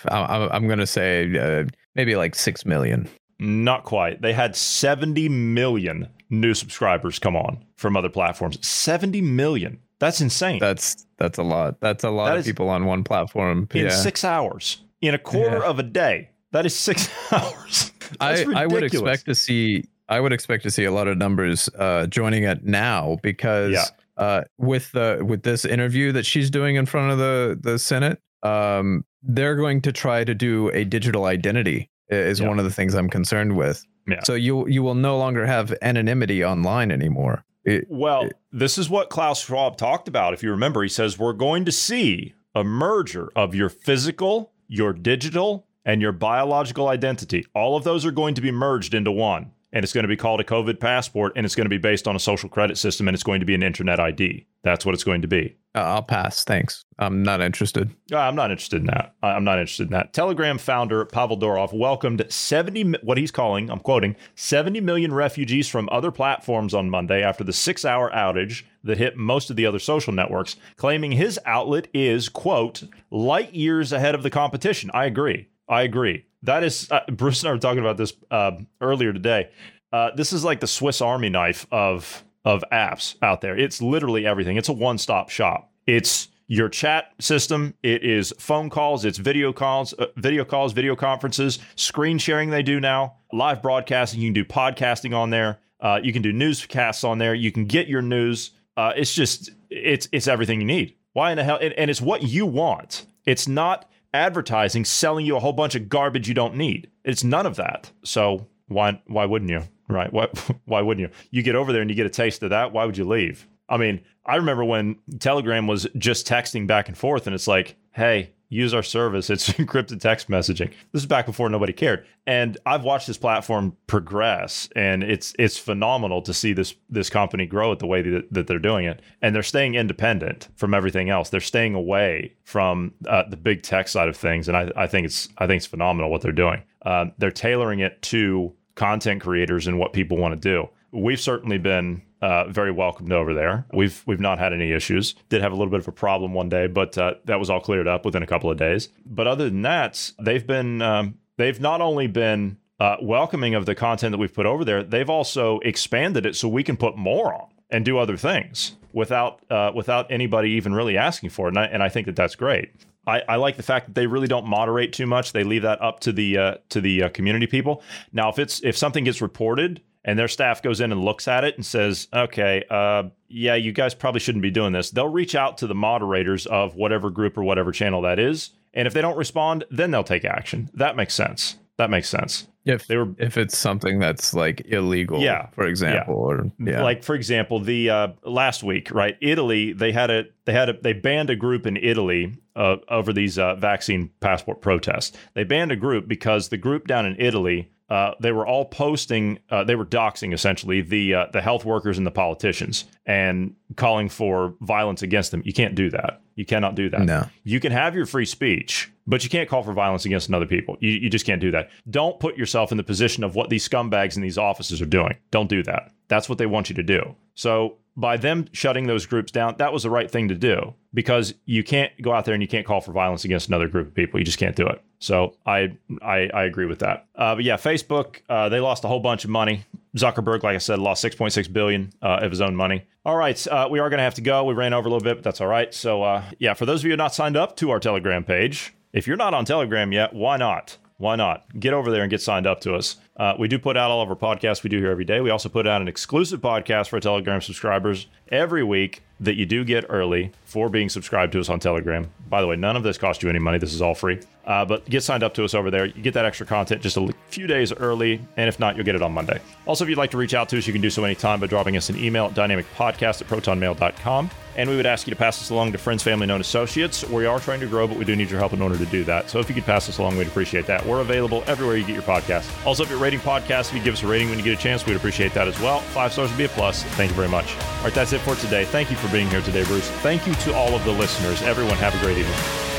I'm gonna say uh, maybe like six million. Not quite. They had 70 million new subscribers come on from other platforms. 70 million. That's insane. That's that's a lot. That's a lot That of people on one platform. in yeah. six hours, in a quarter Yeah. of a day. That is six hours. I, I would expect to see I would expect to see a lot of numbers uh, joining it now because Yeah. uh, with the with this interview that she's doing in front of the the Senate, um, they're going to try to do a digital identity. Is Yeah. one of the things I'm concerned with. Yeah. So you you will no longer have anonymity online anymore. It- Well, this is what Klaus Schwab talked about. If you remember, he says we're going to see a merger of your physical, your digital, and your biological identity. All of those are going to be merged into one. And it's going to be called a COVID passport, and it's going to be based on a social credit system, and it's going to be an internet ID. That's what it's going to be. uh, I'll pass. Thanks. I'm not interested. Uh, I'm not interested in that. I'm not interested in that. Telegram founder Pavel Durov welcomed 70, what he's calling, I'm quoting, 70 million refugees from other platforms on Monday after the six hour outage that hit most of the other social networks, claiming his outlet is, quote, light years ahead of the competition. I agree. I agree. That is, uh, Bruce and I were talking about this uh, earlier today. Uh, this is like the Swiss Army knife of of apps out there. It's literally everything. It's a one stop shop. It's your chat system. It is phone calls. It's video calls, uh, video calls, video conferences, screen sharing. They do now live broadcasting. You can do podcasting on there. Uh, you can do newscasts on there. You can get your news. Uh, it's just it's it's everything you need. Why in the hell? And, and it's what you want. It's not advertising selling you a whole bunch of garbage you don't need. It's none of that. So why why wouldn't you? Right? Why why wouldn't you? You get over there and you get a taste of that. Why would you leave? I mean, I remember when Telegram was just texting back and forth, and it's like, hey, use our service. It's encrypted text messaging. This is back before nobody cared. And I've watched this platform progress, and it's it's phenomenal to see this this company grow at the way that, that they're doing it. And they're staying independent from everything else. They're staying away from uh, the big tech side of things, and I, I think it's I think it's phenomenal what they're doing. Um, they're tailoring it to content creators and what people want to do. We've certainly been uh, very welcomed over there. We've we've not had any issues. Did have a little bit of a problem one day, but uh, that was all cleared up within a couple of days. But other than that, they've been um, they've not only been uh, welcoming of the content that we've put over there, they've also expanded it so we can put more on and do other things without uh, without anybody even really asking for it. And I, and I think that that's great. I, I like the fact that they really don't moderate too much. They leave that up to the uh, to the uh, community people. Now, if it's if something gets reported and their staff goes in and looks at it and says, "Okay, uh, yeah, you guys probably shouldn't be doing this," they'll reach out to the moderators of whatever group or whatever channel that is, and if they don't respond, then they'll take action. That makes sense. That makes sense. If They were if it's something that's like illegal, Yeah. for example, or yeah, like for example the uh, last week right italy they had a they had a they banned a group in italy uh, over these uh, vaccine passport protests they banned a group because the group down in italy uh, they were all posting uh, they were doxing essentially the uh, the health workers and the politicians and calling for violence against them. You can't do that. You cannot do that. No. you can have your free speech but you can't call for violence against another people. You, you just can't do that. Don't put yourself in the position of what these scumbags in these offices are doing. Don't do that. That's what they want you to do. So by them shutting those groups down that was the right thing to do because you can't go out there and you can't call for violence against another group of people. You just can't do it so i i, I agree with that uh, but yeah facebook uh, they lost a whole bunch of money zuckerberg like i said lost 6.6 billion uh, of his own money all right, uh, we are going to have to go. We ran over a little bit, but that's all right. So, uh, yeah, for those of you not signed up to our Telegram page, if you're not on Telegram yet, why not? Why not? Get over there and get signed up to us. Uh, we do put out all of our podcasts we do here every day. We also put out an exclusive podcast for Telegram subscribers every week that you do get early for being subscribed to us on Telegram. By the way, none of this costs you any money. This is all free. Uh, but get signed up to us over there. You get that extra content just a few days early. And if not, you'll get it on Monday. Also, if you'd like to reach out to us, you can do so anytime by dropping us an email at dynamicpodcast at protonmail.com. And we would ask you to pass this along to friends, family, known associates. We are trying to grow, but we do need your help in order to do that. So if you could pass this along, we'd appreciate that. We're available everywhere you get your podcast. Also, if you're rating podcasts, if you give us a rating when you get a chance, we'd appreciate that as well. Five stars would be a plus. Thank you very much. All right, that's it for today. Thank you for being here today, Bruce. Thank you to all of the listeners. Everyone, have a great evening.